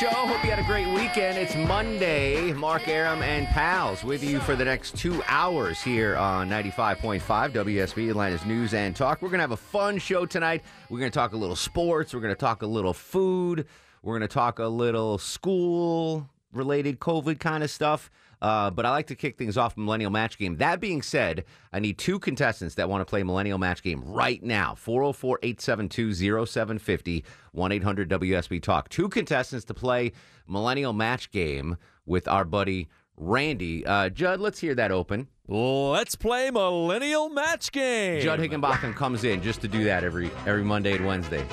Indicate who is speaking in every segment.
Speaker 1: Show. Hope you had a great weekend. It's Monday. Mark Arum and pals with you for the next two hours here on 95.5 WSB, Atlanta's News and Talk. We're going to have a fun show tonight. We're going to talk a little sports. We're going to talk a little food. We're going to talk a little school related COVID kind of stuff. Uh, but I like to kick things off Millennial Match Game. That being said, I need two contestants that want to play Millennial Match Game right now 404 872 0750 1 800 WSB Talk. Two contestants to play Millennial Match Game with our buddy Randy. Uh, Judd, let's hear that open.
Speaker 2: Let's play Millennial Match Game.
Speaker 1: Judd Higginbotham comes in just to do that every every Monday and Wednesday.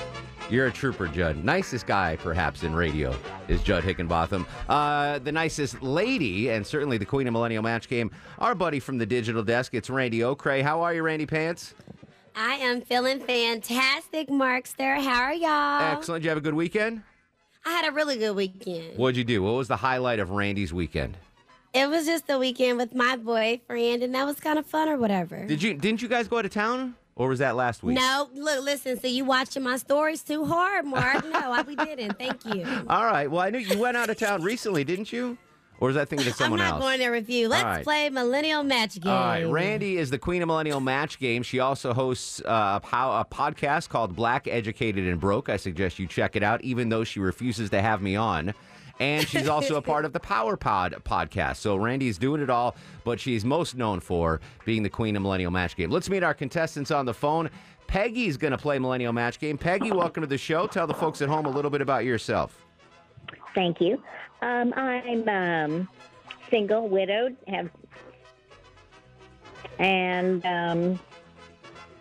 Speaker 1: You're a trooper, Judd. Nicest guy, perhaps, in radio is Judd Higginbotham. Uh, the nicest lady, and certainly the queen of Millennial Match Game, our buddy from the digital desk. It's Randy O'Cray. How are you, Randy Pants?
Speaker 3: I am feeling fantastic, Markster. How are y'all?
Speaker 1: Excellent. Did you have a good weekend?
Speaker 3: I had a really good weekend.
Speaker 1: What'd you do? What was the highlight of Randy's weekend?
Speaker 3: It was just a weekend with my boyfriend, and that was kind of fun or whatever.
Speaker 1: Did you? Didn't you guys go out of town, or was that last week?
Speaker 3: No, look, listen. So you watching my stories too hard, Mark? No, I, we didn't. Thank you.
Speaker 1: All right. Well, I knew you went out of town recently, didn't you? Or is that thinking of someone else?
Speaker 3: I'm not
Speaker 1: else?
Speaker 3: going there with you. Let's
Speaker 1: right.
Speaker 3: play Millennial Match Game.
Speaker 1: All right, Randy is the queen of Millennial Match Game. She also hosts uh, a podcast called Black Educated and Broke. I suggest you check it out, even though she refuses to have me on. And she's also a part of the Power Pod podcast. So Randy's doing it all, but she's most known for being the queen of Millennial Match Game. Let's meet our contestants on the phone. Peggy's going to play Millennial Match Game. Peggy, welcome to the show. Tell the folks at home a little bit about yourself.
Speaker 4: Thank you. Um, I'm um, single, widowed, have, and um,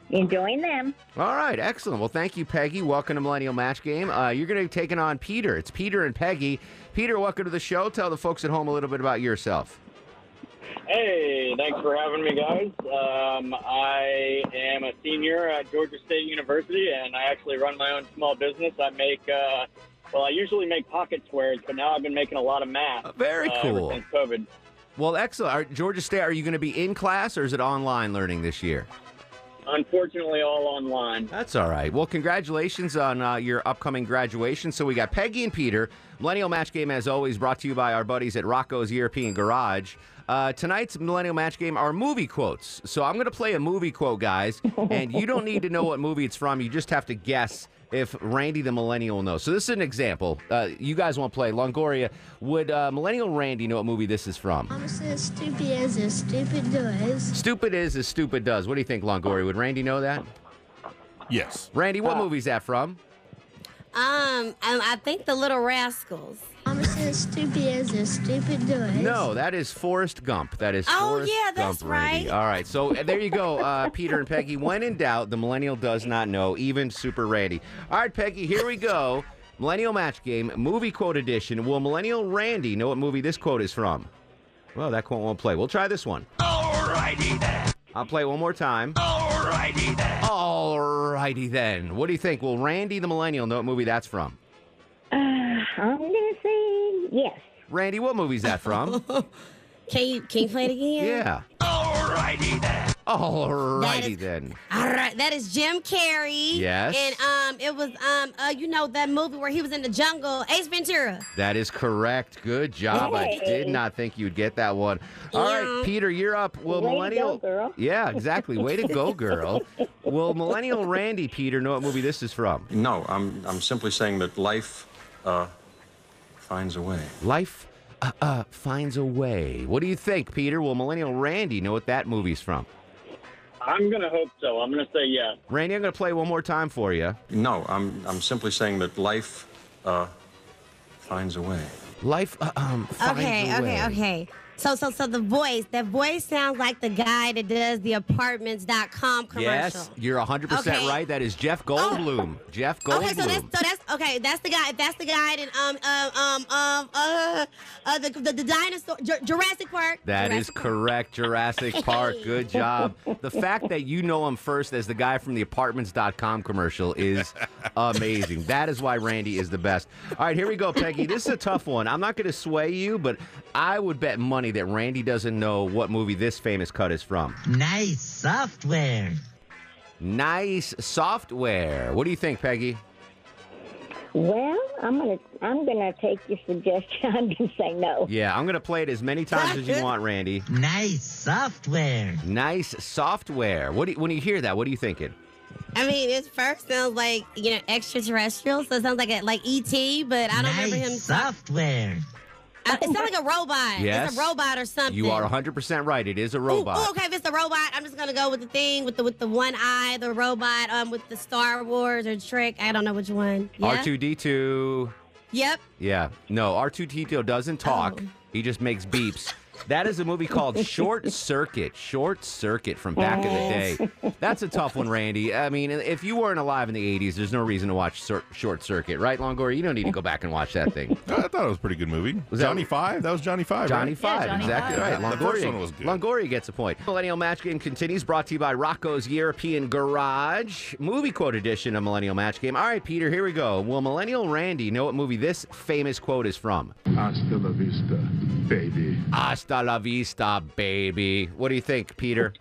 Speaker 4: enjoying them.
Speaker 1: All right, excellent. Well, thank you, Peggy. Welcome to Millennial Match Game. Uh, you're going to be taking on Peter. It's Peter and Peggy. Peter, welcome to the show. Tell the folks at home a little bit about yourself.
Speaker 5: Hey, thanks for having me, guys. Um, I am a senior at Georgia State University, and I actually run my own small business. I make, uh, well, I usually make pocket squares, but now I've been making a lot of math.
Speaker 1: very
Speaker 5: uh,
Speaker 1: cool.
Speaker 5: since COVID.
Speaker 1: Well, excellent. Are, Georgia State, are you going to be in class or is it online learning this year?
Speaker 5: Unfortunately, all online.
Speaker 1: That's all right. Well, congratulations on uh, your upcoming graduation. So we got Peggy and Peter. Millennial Match Game, as always, brought to you by our buddies at Rocco's European Garage. Uh, tonight's Millennial Match Game are movie quotes. So I'm going to play a movie quote, guys, and you don't need to know what movie it's from. You just have to guess if Randy the Millennial knows. So this is an example. Uh, you guys want to play. Longoria, would uh, Millennial Randy know what movie this is from?
Speaker 6: I'm so stupid as a stupid does.
Speaker 1: Stupid is as stupid does. What do you think, Longoria? Would Randy know that?
Speaker 2: Yes.
Speaker 1: Randy, what movie's that from?
Speaker 3: Um, I, I think the Little Rascals.
Speaker 6: I'm so stupid as a stupid does.
Speaker 1: No, that is Forrest Gump. That is
Speaker 3: Oh,
Speaker 1: Forrest
Speaker 3: yeah, that's
Speaker 1: Gump, Randy.
Speaker 3: right.
Speaker 1: All right, so uh, there you go, uh, Peter and Peggy. When in doubt, the millennial does not know, even Super Randy. All right, Peggy, here we go. Millennial Match Game, movie quote edition. Will Millennial Randy know what movie this quote is from? Well, that quote won't play. We'll try this one.
Speaker 2: Alrighty then.
Speaker 1: I'll play it one more time.
Speaker 2: Alrighty then.
Speaker 1: Alrighty then. What do you think? Will Randy the Millennial know what movie that's from?
Speaker 4: Uh, I'm going to say yes.
Speaker 1: Randy, what movie's that from?
Speaker 3: Can you can you play it again?
Speaker 1: yeah.
Speaker 2: Alrighty then.
Speaker 1: Alrighty
Speaker 3: That is-
Speaker 1: then.
Speaker 3: All right, that is Jim Carrey.
Speaker 1: Yes.
Speaker 3: And um, it was um, uh, you know that movie where he was in the jungle, Ace Ventura.
Speaker 1: That is correct. Good job. I did not think you'd get that one. All right,
Speaker 3: Yeah.
Speaker 1: Peter, you're up. Will
Speaker 4: Way to
Speaker 1: millennial?
Speaker 4: go, girl.
Speaker 1: Yeah, exactly. Way to go, girl. Will millennial Randy Peter know what movie this is from?
Speaker 7: No, I'm, I'm simply saying that life uh, finds a way.
Speaker 1: Life uh, uh, finds a way. What do you think, Peter? Will millennial Randy know what that movie's from?
Speaker 5: I'm gonna hope so. I'm gonna say yes.
Speaker 1: Randy, I'm going to play one more time for you.
Speaker 7: No, I'm, I'm simply saying that life uh, finds a way.
Speaker 1: Life uh, um, finds
Speaker 3: Okay,
Speaker 1: a way.
Speaker 3: okay,
Speaker 1: way.
Speaker 3: okay. So, so, so the voice, that voice sounds like the guy that does the apartments.com commercial.
Speaker 1: Yes, you're 100%
Speaker 3: Okay. Oh.
Speaker 1: right. That is Jeff Goldblum. Jeff Goldblum.
Speaker 3: Okay, so that's so that's okay. That's the guy. That's the guy that um um um um uh, uh the, the the dinosaur Ju- Jurassic Park.
Speaker 1: That is
Speaker 3: Jurassic Park.
Speaker 1: correct, Jurassic Park. Good job. The fact that you know him first as the guy from the apartments.com commercial is amazing. That is why Randy is the best. All right, here we go, Peggy. This is a tough one. I'm not going to sway you, but I would bet money that Randy doesn't know what movie this famous cut is from.
Speaker 8: Nice software.
Speaker 1: Nice software. What do you think, Peggy?
Speaker 4: Well, I'm gonna I'm gonna take your suggestion. I'm gonna say no.
Speaker 1: Yeah, I'm going to play it as many times as you want, Randy.
Speaker 8: Nice software.
Speaker 1: Nice software. What do you, when you hear that, what are you thinking?
Speaker 3: I mean, it first sounds like you know extraterrestrial, so it sounds like a, like ET, but I don't
Speaker 8: nice
Speaker 3: remember him.
Speaker 8: software.
Speaker 3: Uh, it sounds like a robot.
Speaker 1: Yes.
Speaker 3: It's a robot or something.
Speaker 1: You are 100% right. It is a
Speaker 3: Ooh,
Speaker 1: robot.
Speaker 3: ooh, okay, if it's a robot, I'm just gonna go with the thing with the with the one eye, the robot, um, with the Star Wars or Trek. I don't know which one. Yeah?
Speaker 1: R2D2.
Speaker 3: Yep.
Speaker 1: Yeah. No, R2D2 doesn't talk.
Speaker 3: Oh.
Speaker 1: He just makes beeps. That is a movie called Short Circuit. Short Circuit from back in the day. That's a tough one, Randy. I mean, if you weren't alive in the 80s, there's no reason to watch Cir- Short Circuit, right, Longoria? You don't need to go back and watch that thing.
Speaker 9: I thought it was a pretty good movie.
Speaker 1: Was that-
Speaker 9: Johnny Five? That was Johnny Five.
Speaker 1: Johnny
Speaker 9: right?
Speaker 1: Five,
Speaker 10: Johnny
Speaker 1: exactly
Speaker 10: Five.
Speaker 1: right.
Speaker 9: The
Speaker 1: Longoria,
Speaker 9: first one was good.
Speaker 1: Longoria gets a point. Millennial Match Game continues, brought to you by Rocco's European Garage, movie quote edition of Millennial Match Game. All right, Peter, here we go. Will Millennial Randy know what movie this famous quote is from?
Speaker 11: Hasta la vista, baby.
Speaker 1: Hasta la vista, baby. What do you think, Peter?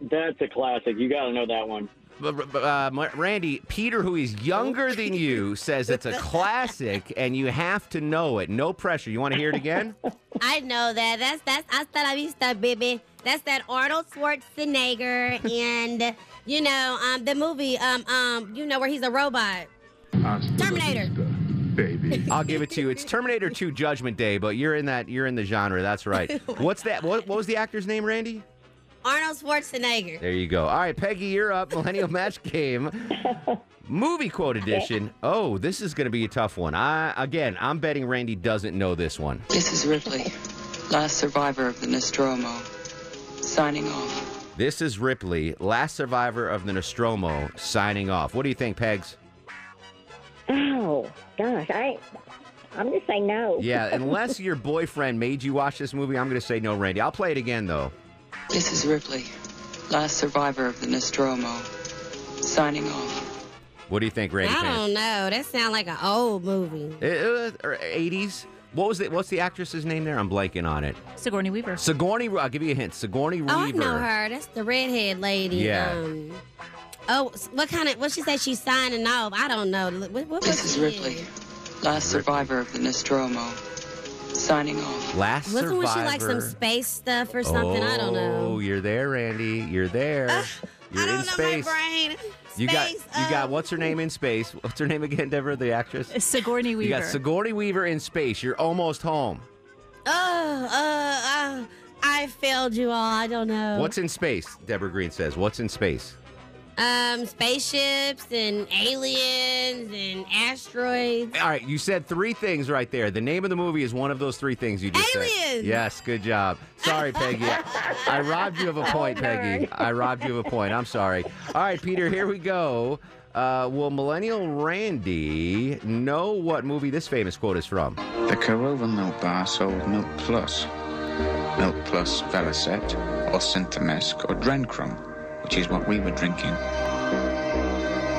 Speaker 5: That's a classic. You got to know that one.
Speaker 1: B- b- uh, Randy, Peter, who is younger than you, says it's a classic and you have to know it. No pressure. You want to hear it again?
Speaker 3: I know that. That's that's hasta la vista, baby. That's that Arnold Schwarzenegger and you know um the movie um um you know where he's a robot.
Speaker 11: Hasta
Speaker 3: Terminator.
Speaker 11: La vista, baby.
Speaker 1: I'll give it to you. It's Terminator 2 Judgment Day, but you're in that you're in the genre. That's right. What's that? What, what was the actor's name, Randy?
Speaker 3: Arnold Schwarzenegger.
Speaker 1: There you go. All right, Peggy, you're up. Millennial Match Game. Movie quote edition. Oh, this is going to be a tough one. I again, I'm betting Randy doesn't know this one.
Speaker 12: This is Ripley, last survivor of the Nostromo. Signing off.
Speaker 1: This is Ripley, last survivor of the Nostromo, signing off. What do you think, Pegs?
Speaker 4: Oh gosh, I I'm gonna say no.
Speaker 1: Yeah, unless your boyfriend made you watch this movie, I'm going to say no, Randy. I'll play it again though.
Speaker 12: This is Ripley, last survivor of the Nostromo. Signing off.
Speaker 1: What do you think, Randy?
Speaker 3: I don't know. That sounds like an old movie.
Speaker 1: Uh, or 80s. What was the What's the actress's name there? I'm blanking on it.
Speaker 10: Sigourney Weaver.
Speaker 1: Sigourney. I'll give you a hint. Sigourney Weaver.
Speaker 3: Oh, I know her. That's the redhead lady.
Speaker 1: Yeah.
Speaker 3: Um, oh, what kind of? What she say? She's signing off. I don't know. What, what was
Speaker 12: This is Ripley,
Speaker 3: in?
Speaker 12: last survivor of the Nostromo. Signing off.
Speaker 1: Last
Speaker 3: Wasn't when she like some space stuff or something? I don't know.
Speaker 1: Oh, you're there, Randy. You're there. You're
Speaker 3: I don't
Speaker 1: in
Speaker 3: know
Speaker 1: space.
Speaker 3: my brain.
Speaker 1: Space, You got
Speaker 3: Space,
Speaker 1: you got what's her name in space? What's her name again, Deborah, the actress?
Speaker 10: Sigourney Weaver.
Speaker 1: You got Sigourney Weaver in space. You're almost home.
Speaker 3: Oh, uh, uh, I failed you all. I don't know.
Speaker 1: What's in space? Deborah Green says. What's in space?
Speaker 3: Um spaceships and aliens and asteroids?
Speaker 1: All right, you said three things right there. The name of the movie is one of those three things you just said.
Speaker 3: Aliens!
Speaker 1: Yes, good job. Sorry, Peggy. I, I robbed you of a point, Peggy. I robbed you of a point. I'm sorry. All right, Peter, here we go. Uh, will Millennial Randy know what movie this famous quote is from?
Speaker 13: The Korova Milk Bar sold Milk Plus, Milk Plus Vellocet, or Synthemesc, or Drencrom, which is what we were drinking.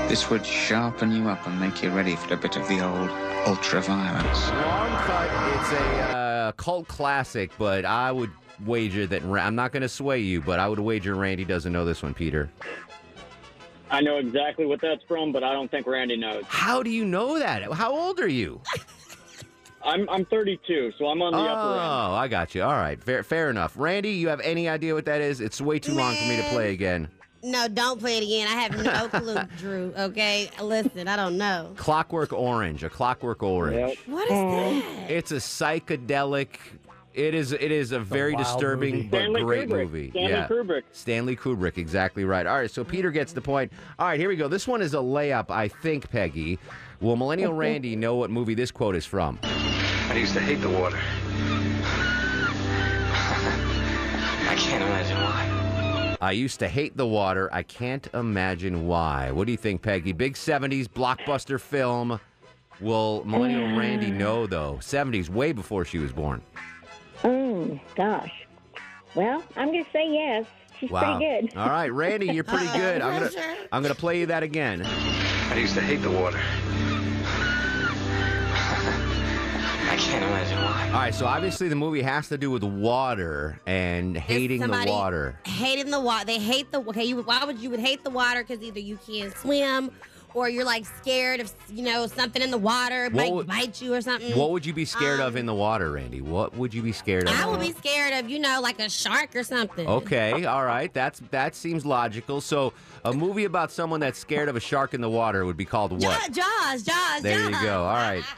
Speaker 13: This would sharpen you up and make you ready for a bit of the old ultra-violence.
Speaker 1: Long cut. It's a uh, cult classic, but I would wager that I'm not going to sway you, but I would wager Randy doesn't know this one, Peter.
Speaker 5: I know exactly what that's from, but I don't think Randy knows.
Speaker 1: How do you know that? How old are you?
Speaker 5: I'm I'm 32, so I'm on the
Speaker 1: oh,
Speaker 5: upper end.
Speaker 1: Oh, I got you. All right, fair, fair enough. Randy, you have any idea what that is? It's way too long for me to play again.
Speaker 3: No, don't play it again. I have no clue, Drew. Okay, listen, I don't know.
Speaker 1: Clockwork Orange, a Clockwork Orange.
Speaker 3: What is that?
Speaker 1: It's a psychedelic It is. It is a very
Speaker 2: wild
Speaker 1: disturbing
Speaker 2: movie.
Speaker 1: but
Speaker 5: Stanley
Speaker 1: great
Speaker 5: Kubrick.
Speaker 1: movie.
Speaker 5: Stanley
Speaker 1: yeah.
Speaker 5: Kubrick.
Speaker 1: Stanley Kubrick. Exactly right. All right. So Peter gets the point. All right. Here we go. This one is a layup. I think Peggy. Will Millennial Randy know what movie this quote is from?
Speaker 10: I used to hate the water. I can't imagine why.
Speaker 1: I used to hate the water. I can't imagine why. What do you think, Peggy? Big 70s blockbuster film. Will Millennial Randy know, though? 70s, way before she was born.
Speaker 4: Mm, gosh. Well, I'm going to say yes. She's
Speaker 1: Wow.
Speaker 4: pretty good.
Speaker 1: All right, Randy, you're pretty good. I'm gonna, I'm gonna play you that again.
Speaker 10: I used to hate the water. I can't imagine why.
Speaker 1: All right, so obviously the movie has to do with water and hating the
Speaker 3: somebody
Speaker 1: water.
Speaker 3: Hating the water. They hate the. Okay, you, why would you would hate the water? Because either you can't swim, or you're like scared of you know something in the water
Speaker 1: What
Speaker 3: might
Speaker 1: would-
Speaker 3: bite you or something.
Speaker 1: What would you be scared of
Speaker 3: Um,
Speaker 1: in the water, Randy? What would you be scared of?
Speaker 3: I would be scared of you know like a shark or something.
Speaker 1: Okay, all right. That's that seems logical. So, a movie about someone that's scared of a shark in the water would be called what?
Speaker 3: Jaws, Jaws, Jaws.
Speaker 1: There you go. All right.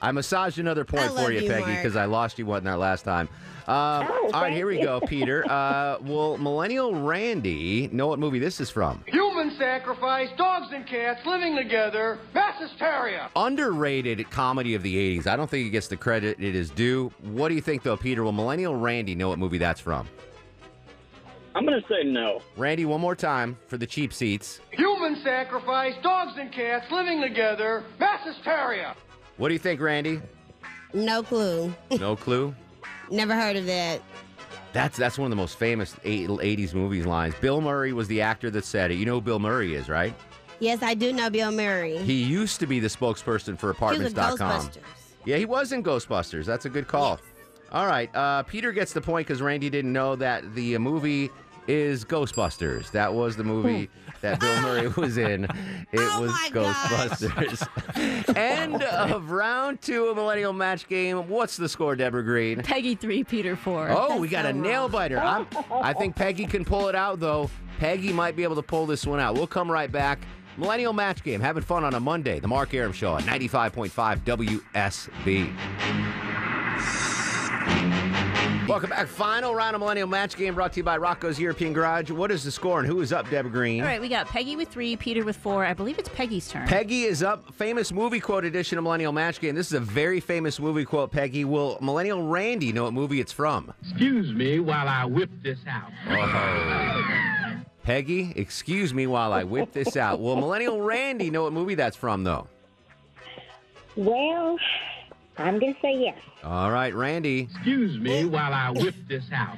Speaker 1: I massaged another point for you,
Speaker 3: you,
Speaker 1: Peggy, because I lost you one that last time. Um,
Speaker 4: Oh,
Speaker 1: all right, here we
Speaker 4: thank
Speaker 1: go. Peter. Uh, will Millennial Randy know what movie this is from?
Speaker 14: Human sacrifice, dogs and cats living together, mass hysteria.
Speaker 1: Underrated comedy of the 80s. I don't think it gets the credit it is due. What do you think, though, Peter? Will Millennial Randy know what movie that's from?
Speaker 5: I'm going to say no.
Speaker 1: Randy, one more time for the cheap seats.
Speaker 14: Human sacrifice, dogs and cats living together, mass hysteria.
Speaker 1: What do you think, Randy?
Speaker 3: No clue.
Speaker 1: No clue?
Speaker 3: Never heard of that.
Speaker 1: That's that's one of the most famous 80s movies lines. Bill Murray was the actor that said it. You know who Bill Murray is, right?
Speaker 3: Yes, I do know Bill Murray.
Speaker 1: He used to be the spokesperson for
Speaker 3: He was in
Speaker 1: apartments.com. Yeah, he was in Ghostbusters. That's a good call. All right. Uh, Peter gets the point because Randy didn't know that the movie is Ghostbusters. That was the movie that Bill Murray was in. It
Speaker 3: Oh
Speaker 1: was Ghostbusters. End of round two of Millennial Match Game. What's the score, Deborah Green?
Speaker 15: Peggy three, Peter four.
Speaker 1: Oh, we got a nail biter. I'm, I think Peggy can pull it out, though. Peggy might be able to pull this one out. We'll come right back. Millennial Match Game, having fun on a Monday. The Mark Arum Show at 95.5 WSB. Welcome back. Final round of Millennial Match Game brought to you by Rocco's European Garage. What is the score and who is up, Deborah Green?
Speaker 15: All right, we got Peggy with three, Peter with four. I believe it's Peggy's turn.
Speaker 1: Peggy is up. Famous movie quote edition of Millennial Match Game. This is a very famous movie quote, Peggy. Will Millennial Randy know what movie it's from?
Speaker 11: Excuse me while I whip this out.
Speaker 1: Oh. Peggy, excuse me while I whip this out. Will Millennial Randy know what movie that's from, though?
Speaker 4: Well, I'm going to say yes.
Speaker 1: All right, Randy.
Speaker 11: Excuse me while I whip this out.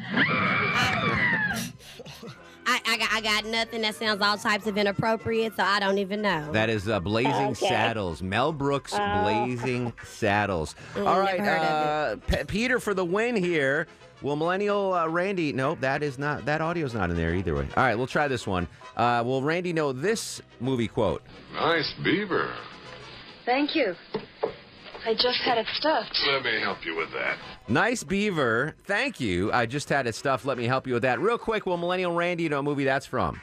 Speaker 3: I, I, got, I got nothing that sounds all types of inappropriate, so I don't even know.
Speaker 1: That is uh, Blazing
Speaker 3: Okay.
Speaker 1: Saddles. Mel Brooks,
Speaker 3: Oh.
Speaker 1: Blazing Saddles.
Speaker 3: Mm,
Speaker 1: All
Speaker 3: never
Speaker 1: right,
Speaker 3: heard
Speaker 1: uh, Pe- Peter for the win here. Will Millennial uh, Randy? No, that is not. That audio's not in there either way. All right, we'll try this one. Uh, will Randy know this movie quote?
Speaker 16: Nice beaver.
Speaker 17: Thank you. I just had it stuffed.
Speaker 16: Let me help you with that.
Speaker 1: Nice beaver. Thank you. I just had it stuffed. Let me help you with that. Real quick, will Millennial Randy you know a movie that's from?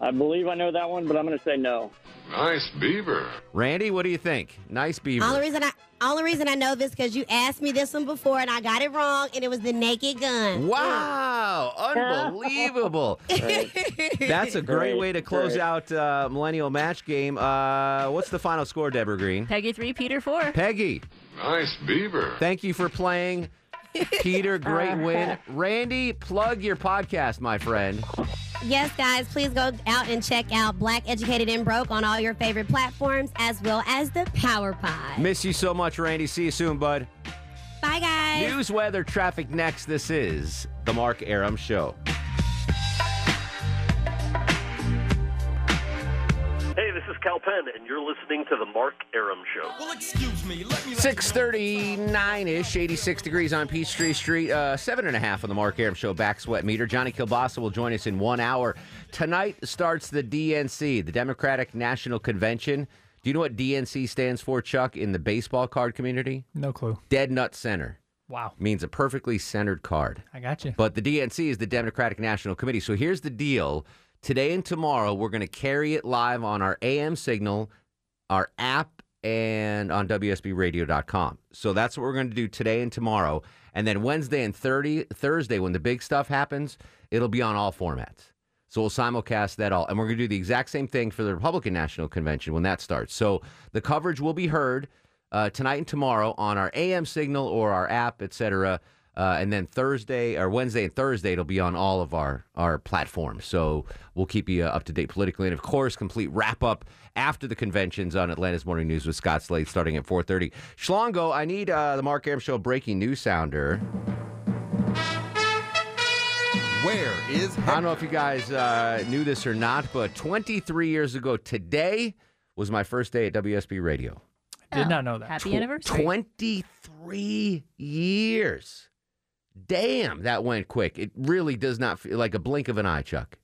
Speaker 5: I believe I know that one, but I'm going to say no.
Speaker 16: Nice beaver.
Speaker 1: Randy, what do you think? Nice beaver.
Speaker 3: Only reason I only reason I know this because you asked me this one before and I got it wrong and it was the Naked Gun.
Speaker 1: Wow, unbelievable. That's a great way to close
Speaker 15: Great.
Speaker 1: out uh, Millennial Match Game. Uh, what's the final score, Deborah Green?
Speaker 15: Peggy three, Peter four.
Speaker 1: Peggy.
Speaker 16: Nice beaver.
Speaker 1: Thank you for playing. Peter, great win. Randy, plug your podcast, my friend.
Speaker 3: Yes, guys, please go out and check out Black Educated and Broke on all your favorite platforms as well as the Power Pod.
Speaker 1: Miss you so much, Randy. See you soon, bud.
Speaker 3: Bye, guys.
Speaker 1: News, weather, traffic next. This is The Mark Arum Show.
Speaker 18: Hey, this is Kal Penn, and you're listening to the Mark Arum Show. Well, excuse me. Let me.
Speaker 1: 639-ish, 86 degrees on Peachtree Street, uh, seven and a half on the Mark Arum Show back sweat meter. Johnny Kilbasa will join us in one hour. Tonight starts the DNC, the Democratic National Convention. Do you know what DNC stands for, Chuck, in the baseball card community?
Speaker 19: No clue.
Speaker 1: Dead Nut Center.
Speaker 19: Wow.
Speaker 1: Means a perfectly centered card.
Speaker 19: I got you.
Speaker 1: But the DNC is the Democratic National Committee. So here's the deal. Today and tomorrow, we're going to carry it live on our AM signal, our app, and on WSBradio.com. So that's what we're going to do today and tomorrow. And then Wednesday and 30, Thursday, when the big stuff happens, it'll be on all formats. So we'll simulcast that all. And we're going to do the exact same thing for the Republican National Convention when that starts. So the coverage will be heard uh, tonight and tomorrow on our AM signal or our app, et cetera. Uh, and then Thursday or Wednesday and Thursday, it'll be on all of our, our platforms. So we'll keep you uh, up to date politically. And of course, complete wrap up after the conventions on Atlanta's Morning News with Scott Slade starting at 4.30. Schlongo, I need uh, the Mark Arum Show breaking news sounder.
Speaker 19: Where is
Speaker 1: I don't know if you guys uh, knew this or not, but 23 years ago today was my first day at WSB Radio.
Speaker 20: Did not know that.
Speaker 15: Happy anniversary.
Speaker 1: 23 years. Damn, that went quick. It really does not feel like a blink of an eye, Chuck.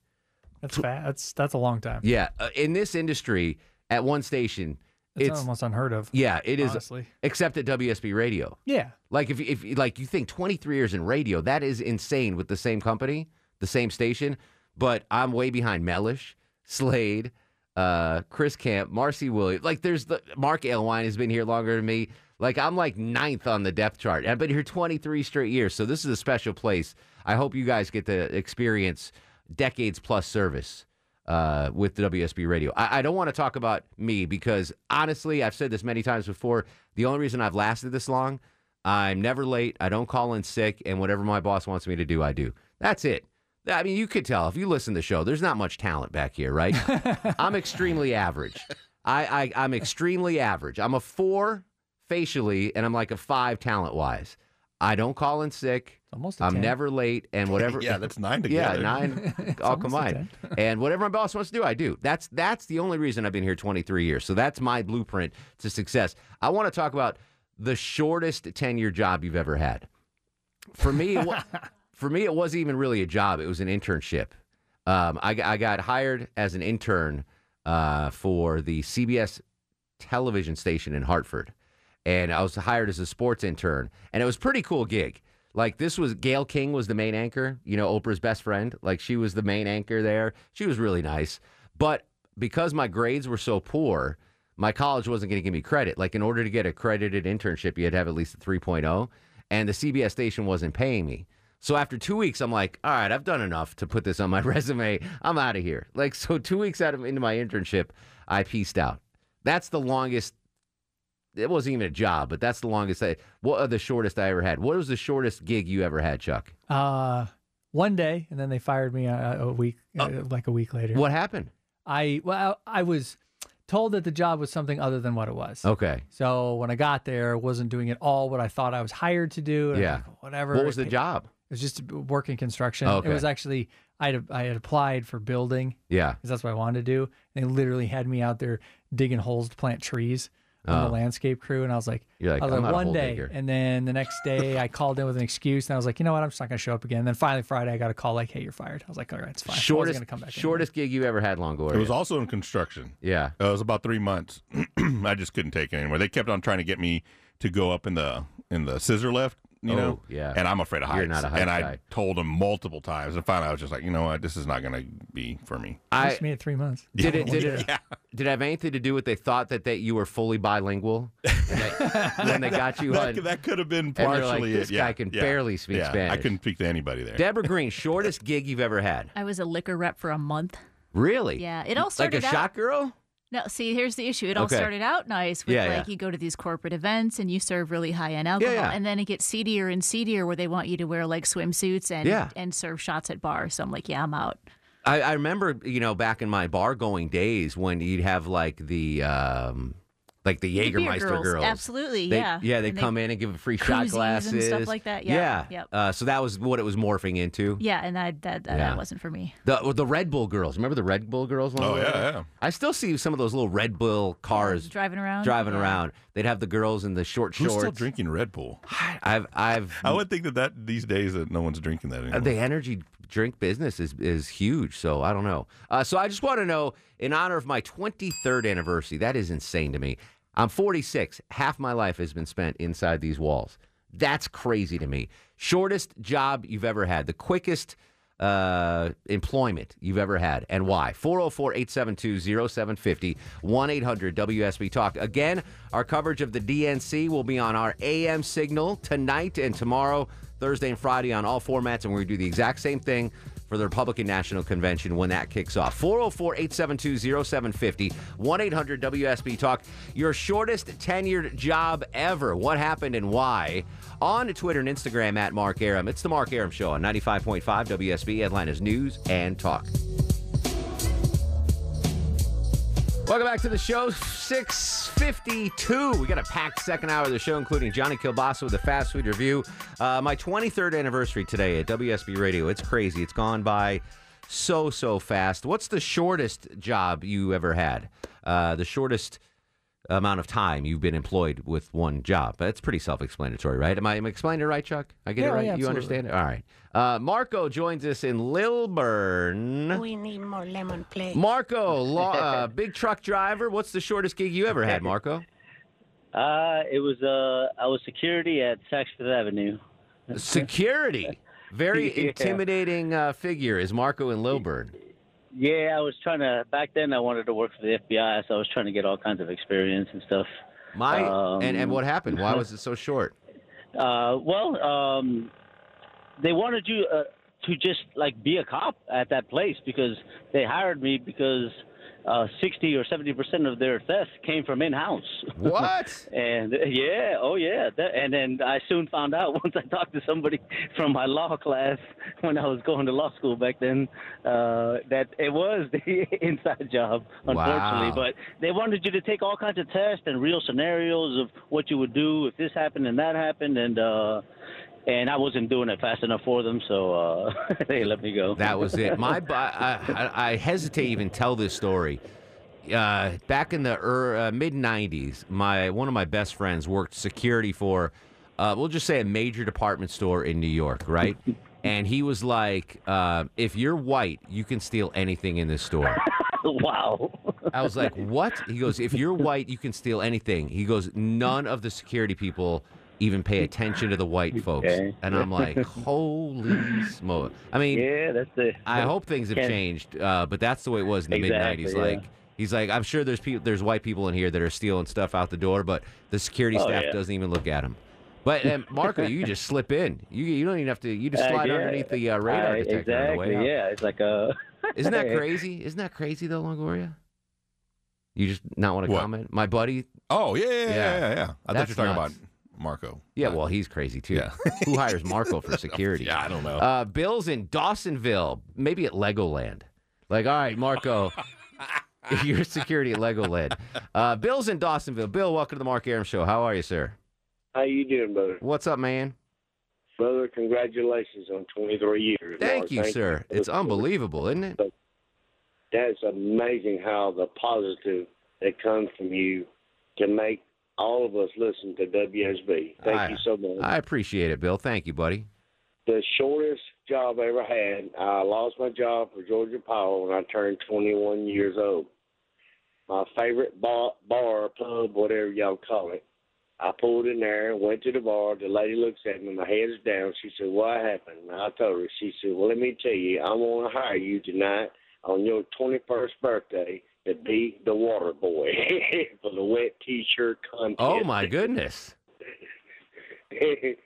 Speaker 20: That's fat. That's that's a long time.
Speaker 1: Yeah, uh, in this industry, at one station,
Speaker 20: It's,
Speaker 1: it's
Speaker 20: almost unheard of.
Speaker 1: yeah, it is.
Speaker 20: honestly.
Speaker 1: Except at WSB Radio.
Speaker 20: Yeah.
Speaker 1: Like if if like you think 23 years in radio, that is insane with the same company, the same station. But I'm way behind Mellish, Slade, uh, Chris Camp, Marcy Williams. Like there's the Mark Alewine has been here longer than me. Like I'm like ninth on the depth chart. I've been here 23 straight years, so this is a special place. I hope you guys get to experience decades plus service uh, with the WSB radio. I, I don't want to talk about me because honestly, I've said this many times before. The only reason I've lasted this long, I'm never late. I don't call in sick, and whatever my boss wants me to do, I do. That's it. I mean, you could tell if you listen to the show. There's not much talent back here, right? I'm extremely average. I, I I'm extremely average. I'm a four facially, and I'm like a five talent wise. I don't call in sick.
Speaker 20: Almost. i
Speaker 1: I'm never late, and whatever.
Speaker 9: Yeah, that's nine together.
Speaker 1: Yeah, nine
Speaker 20: It's
Speaker 1: all
Speaker 20: almost a
Speaker 1: combined. and whatever my boss wants to do, I do. That's that's the only reason I've been here 23 years. So that's my blueprint to success. I want to talk about the shortest tenure job you've ever had. For me, it wa- for me, it wasn't even really a job. It was an internship. Um, I, I got hired as an intern uh, for the CBS television station in Hartford, and I was hired as a sports intern, and it was pretty cool gig. Like this was Gayle King was the main anchor, you know, Oprah's best friend. Like she was the main anchor there. She was really nice, but because my grades were so poor, my college wasn't going to give me credit. Like in order to get a credited internship, you had to have at least a 3.0, and the CBS station wasn't paying me. So after two weeks, I'm like, all right, I've done enough to put this on my resume. I'm out of here. Like so, two weeks out of into my internship, I pieced out. That's the longest. It wasn't even a job, but that's the longest. I, what are the shortest I ever had? What was the shortest gig you ever had, Chuck?
Speaker 20: Uh, one day, and then they fired me a, a week, uh, like a week later.
Speaker 1: What happened?
Speaker 20: I well, I was told that the job was something other than what it was.
Speaker 1: Okay.
Speaker 20: So when I got there, I wasn't doing it all what I thought I was hired to do. and
Speaker 1: Yeah.
Speaker 20: like, whatever.
Speaker 1: What was the job?
Speaker 20: It was just working construction.
Speaker 1: Okay.
Speaker 20: It was actually I had I had applied for building.
Speaker 1: Yeah.
Speaker 20: because that's what I wanted to do. They literally had me out there digging holes to plant trees. On
Speaker 1: Oh.
Speaker 20: the landscape crew, and I was like,
Speaker 1: You're like,
Speaker 20: I was
Speaker 1: "I'm
Speaker 20: like
Speaker 1: not a
Speaker 20: one
Speaker 1: hole
Speaker 20: day,
Speaker 1: digger."
Speaker 20: and then the next day I called in with an excuse, and I was like, you know what, I'm just not gonna show up again. And then finally Friday I got a call like, hey, you're fired. I was like, all right, it's fine. I wasn't
Speaker 1: Shortest
Speaker 20: gonna come back. anymore.
Speaker 1: shortest gig you ever had, Longoria?
Speaker 9: It was also in construction.
Speaker 1: Yeah.
Speaker 9: Uh, it was about three months. I just couldn't take it anymore. They kept on trying to get me to go up in the in the scissor lift, you
Speaker 1: Oh,
Speaker 9: know.
Speaker 1: yeah.
Speaker 9: And I'm afraid of heights.
Speaker 1: You're not a height
Speaker 9: And I told him multiple times, and finally I was just like, you know what, this is not going to be for me.
Speaker 1: I
Speaker 20: Just me at three months.
Speaker 1: did it. Did it?
Speaker 9: Yeah.
Speaker 1: Did it have anything to do with they thought that that you were fully bilingual that, when they got you
Speaker 9: that,
Speaker 1: on?
Speaker 9: could- that could have been partially
Speaker 1: like, this
Speaker 9: it. Yeah,
Speaker 1: guy can
Speaker 9: yeah,
Speaker 1: barely speak
Speaker 9: yeah.
Speaker 1: Spanish.
Speaker 9: I couldn't speak to anybody there.
Speaker 1: Deborah Green, shortest gig you've ever had?
Speaker 15: I was a liquor rep for a month.
Speaker 1: Really?
Speaker 15: Yeah, it all started
Speaker 1: like a
Speaker 15: out-
Speaker 1: shot girl.
Speaker 15: No, see, here's the issue. It all
Speaker 1: Okay.
Speaker 15: started out nice with
Speaker 1: Yeah,
Speaker 15: like
Speaker 1: yeah.
Speaker 15: you go to these corporate events and you serve really high end alcohol,
Speaker 1: yeah.
Speaker 15: and then it gets seedier and seedier where they want you to wear like swimsuits and and serve shots at bars. So I'm like, yeah, I'm out.
Speaker 1: I, I remember, you know, back in my bar going days when you'd have like the um like the
Speaker 15: The beer
Speaker 1: Jägermeister
Speaker 15: girls,
Speaker 1: girls.
Speaker 15: absolutely,
Speaker 1: They-
Speaker 15: yeah.
Speaker 1: Yeah, they
Speaker 15: And they-
Speaker 1: come in and give a free shot
Speaker 15: koozies
Speaker 1: glasses
Speaker 15: and stuff like that. Yeah,
Speaker 1: Yeah.
Speaker 15: yep.
Speaker 1: Uh, so that was what it was morphing into.
Speaker 15: Yeah, and that that, that,
Speaker 1: Yeah.
Speaker 15: that wasn't for me.
Speaker 1: The the Red Bull girls. Remember the Red Bull girls?
Speaker 9: Oh, yeah, yeah.
Speaker 1: I still see some of those little Red Bull cars
Speaker 15: driving around.
Speaker 1: driving
Speaker 15: Yeah.
Speaker 1: around. They'd have the girls in the short
Speaker 9: Who's
Speaker 1: shorts.
Speaker 9: still drinking Red Bull?
Speaker 1: I've I've
Speaker 9: I would think that, that these days that no one's drinking that anymore.
Speaker 1: Uh, the energy drink business is is huge. So I don't know. Uh, so I just want to know, in honor of my 23rd anniversary, that is insane to me. I'm 46. Half my life has been spent inside these walls. That's crazy to me. Shortest job you've ever had. The quickest uh, employment you've ever had and why. 404 872 0750 1 800 WSB Talk. Again, our coverage of the DNC will be on our AM signal tonight and tomorrow, Thursday and Friday on all formats, and we're going to do the exact same thing for the Republican National Convention when that kicks off. 404 872 0750 1 800 WSB Talk. Your shortest tenured job ever. What happened and why? On Twitter and Instagram at Mark Arum. It's the Mark Arum Show on 95.5 WSB, Atlanta's News and Talk. Welcome back to the show. 652. We got a packed second hour of the show, including Johnny Kilbasa with a fast food review. Uh, my 23rd anniversary today at WSB Radio. It's crazy. It's gone by so, so fast. What's the shortest job you ever had? Uh, the shortest amount of time you've been employed with one job. That's pretty self-explanatory, right? Am I, am I explaining it right, Chuck? I get
Speaker 20: Yeah,
Speaker 1: it right?
Speaker 20: yeah,
Speaker 1: you understand it? All right. Uh, Marco joins us in Lilburn.
Speaker 6: We need more lemon, please.
Speaker 1: Marco, law, uh, big truck driver. What's the shortest gig you ever had, Marco?
Speaker 21: Uh, it was uh, I was security at Saks Fifth Avenue.
Speaker 1: Security. Very
Speaker 21: Yeah.
Speaker 1: intimidating uh, figure is Marco in Lilburn.
Speaker 21: Yeah, I was trying to. Back then, I wanted to work for the FBI, so I was trying to get all kinds of experience and stuff.
Speaker 1: My
Speaker 21: Um,
Speaker 1: and, and what happened? Why was it so short?
Speaker 21: Uh, well, um, they wanted you uh, to just like be a cop at that place because they hired me because uh, 60 or 70 percent of their theft came from in-house.
Speaker 1: What?
Speaker 21: and yeah, oh yeah, that, and then I soon found out once I talked to somebody from my law class when I was going to law school back then uh, that it was the inside job, unfortunately.
Speaker 1: Wow.
Speaker 21: But they wanted you to take all kinds of tests and real scenarios of what you would do if this happened and that happened, and uh, and I wasn't doing it fast enough for them, so uh, they let me go.
Speaker 1: That was it. My, I, I, I hesitate to even tell this story. Uh, back in the uh, mid '90s, my one of my best friends worked security for, uh, we'll just say a major department store in New York, right? and he was like, uh, "If you're white, you can steal anything in this store."
Speaker 21: wow.
Speaker 1: I was like, "What?" He goes, "If you're white, you can steal anything." He goes, "None of the security people." Even pay attention to the white folks,
Speaker 21: Okay.
Speaker 1: and I'm like, "Holy smoke!" I mean,
Speaker 21: yeah, that's the.
Speaker 1: I hope things have
Speaker 21: Can't-
Speaker 1: changed, uh, but that's the way it was in the mid
Speaker 21: Exactly,
Speaker 1: '90s.
Speaker 21: yeah.
Speaker 1: Like he's like, I'm sure there's people, there's white people in here that are stealing stuff out the door, but the security
Speaker 21: Oh,
Speaker 1: staff
Speaker 21: yeah.
Speaker 1: doesn't even look at them. But um, Marco, you just slip in. You you don't even have to. You just
Speaker 21: Uh,
Speaker 1: slide
Speaker 21: yeah.
Speaker 1: underneath the uh, radar
Speaker 21: I-
Speaker 1: detector on the
Speaker 21: exactly,
Speaker 1: way out.
Speaker 21: Yeah, it's like a.
Speaker 1: Isn't that crazy? Isn't that crazy though, Longoria? You just not want to
Speaker 9: What?
Speaker 1: comment? My buddy.
Speaker 9: Oh yeah, yeah, yeah, yeah. yeah. I thought you were talking
Speaker 1: nuts.
Speaker 9: about Marco.
Speaker 1: Yeah, well, he's crazy too.
Speaker 9: Yeah.
Speaker 1: Who hires Marco for security?
Speaker 9: Yeah, I don't know.
Speaker 1: Uh, Bill's in Dawsonville, maybe at Legoland. Like, all right, Marco, you're security at Legoland. Uh, Bill's in Dawsonville. Bill, welcome to the Mark Arum Show. How are you, sir?
Speaker 22: How you doing, brother?
Speaker 1: What's up, man?
Speaker 22: Brother, congratulations on 23 years.
Speaker 1: Thank
Speaker 22: Mark.
Speaker 1: you, sir. It's unbelievable, isn't it?
Speaker 22: That's amazing how the positive that comes from you can make all of us listen to WSB. Thank
Speaker 1: I-
Speaker 22: you so much.
Speaker 1: I appreciate it, Bill. Thank you, buddy.
Speaker 22: the shortest job I ever had, I lost my job for Georgia Power when I turned 21 years old. My favorite bar, bar, pub, whatever y'all call it. I pulled in there, and went to the bar. The lady looks at me, my head's down. She said, "What happened?" And I told her. She said, "Well, let me tell you, I want to hire you tonight on your 21st birthday to be the water boy for the wet T-shirt contest."
Speaker 1: Oh my goodness.
Speaker 22: that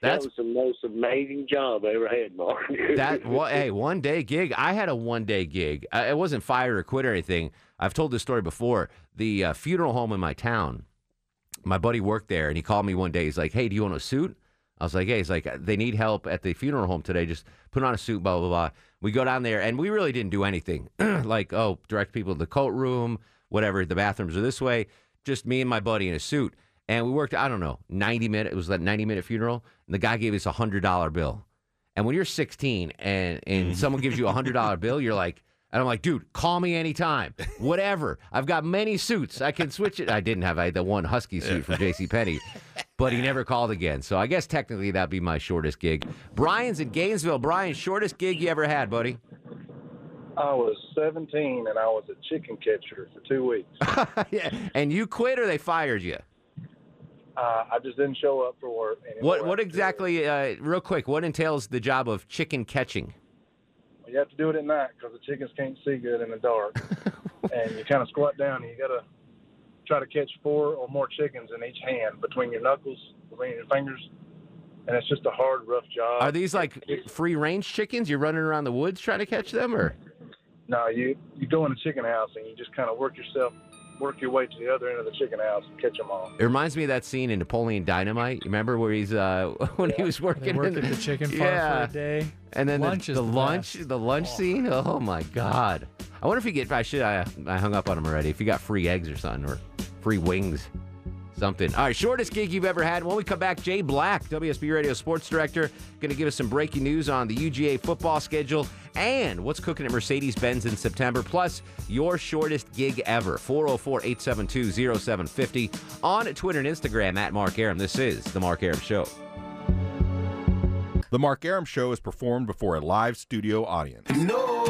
Speaker 1: That's-
Speaker 22: was the most amazing job I ever had, Mark.
Speaker 1: That well, hey, one day gig. I had a one day gig. Uh, it wasn't fire or quit or anything. I've told this story before. The uh, funeral home in my town. My buddy worked there, and he called me one day. He's like, "Hey, do you want a suit?" I was like, "Hey." He's like, "They need help at the funeral home today. Just put on a suit." Blah blah blah. We go down there, and we really didn't do anything. like, oh, direct people to the coat room, whatever. The bathrooms are this way. Just me and my buddy in a suit, and we worked. I don't know, ninety minute. It was that ninety minute funeral, and the guy gave us a hundred dollar bill. And when you're 16 and and someone gives you a hundred dollar bill, you're like, and I'm like, dude, call me anytime, whatever. I've got many suits. I can switch it. I didn't have I had the one husky suit from J.C. Penney, but he never called again. So I guess technically that'd be my shortest gig. Brian's in Gainesville. Brian, shortest gig you ever had, buddy?
Speaker 23: I was 17 and I was a chicken catcher for two weeks.
Speaker 1: yeah. And you quit or they fired you?
Speaker 23: Uh, I just didn't show up for work.
Speaker 1: What what exactly? Uh, real quick, what entails the job of chicken catching?
Speaker 23: Well, You have to do it at night because the chickens can't see good in the dark. and you kind of squat down and you got to try to catch four or more chickens in each hand between your knuckles, between your fingers. And it's just a hard, rough job.
Speaker 1: Are these like free range chickens? You're running around the woods trying to catch them, or
Speaker 23: No, you you go in a chicken house and you just kind of work yourself, work your way to the other end of the chicken house and catch them all.
Speaker 1: it reminds me of that scene in Napoleon Dynamite. You remember where he's uh when he was working
Speaker 20: work
Speaker 1: in
Speaker 20: at the chicken farm
Speaker 1: yeah.
Speaker 20: for a day.
Speaker 1: And then
Speaker 20: Lunch
Speaker 1: the,
Speaker 20: is
Speaker 1: the
Speaker 20: the
Speaker 1: lunch,
Speaker 20: best.
Speaker 1: the lunch scene. Oh my god! I wonder if you get. I should. I, I hung up on him already. If you got free eggs or something, or free wings, something. All right, shortest gig you've ever had. When we come back, Jay Black, WSB Radio Sports Director, going to give us some breaking news on the UGA football schedule and what's cooking at Mercedes-Benz in September. Plus, your shortest gig ever. 404-872-0750 on Twitter and Instagram at Mark Arum. This is the Mark Arum Show.
Speaker 9: The Mark Arum Show is performed before a live studio audience.
Speaker 24: No,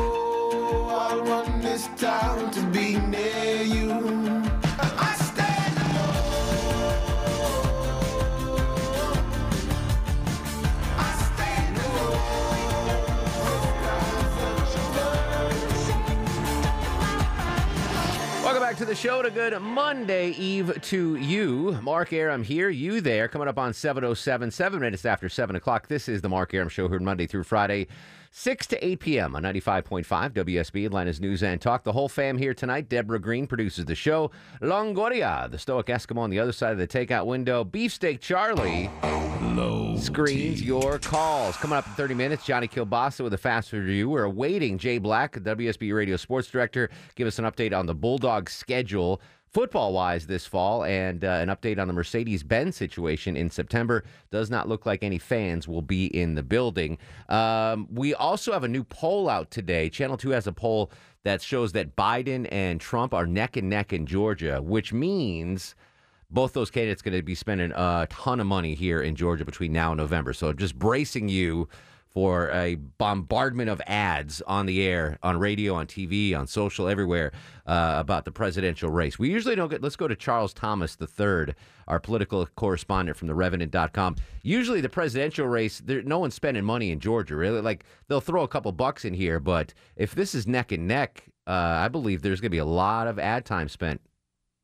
Speaker 1: back to the show. To good Monday Eve to you. Mark Arum here, you there. Coming up on 707, seven minutes after 7 o'clock. This is the Mark Aram Show, heard Monday through Friday, 6 to 8 p.m. on 95.5 WSB, Atlanta's News and Talk. The whole fam here tonight. Deborah Green produces the show. Longoria, the stoic Eskimo on the other side of the takeout window. Beefsteak Charlie screens your calls. Coming up in 30 minutes, Johnny Kilbasa with a fast review. We're awaiting Jay Black, WSB Radio Sports Director, give us an update on the Bulldog schedule. Football wise this fall, and uh, an update on the Mercedes Benz situation in September. Does not look like any fans will be in the building. Um, we also have a new poll out today. Channel 2 has a poll that shows that Biden and Trump are neck and neck in Georgia, which means both those candidates going to be spending a ton of money here in Georgia between now and November. So just bracing you for a bombardment of ads on the air, on radio, on TV, on social, everywhere uh, about the presidential race. We usually don't get. Let's go to Charles Thomas III, our political correspondent from the Revenant.com. Usually, the presidential race, there, no one's spending money in Georgia. Really, like they'll throw a couple bucks in here, but if this is neck and neck, uh, I believe there's going to be a lot of ad time spent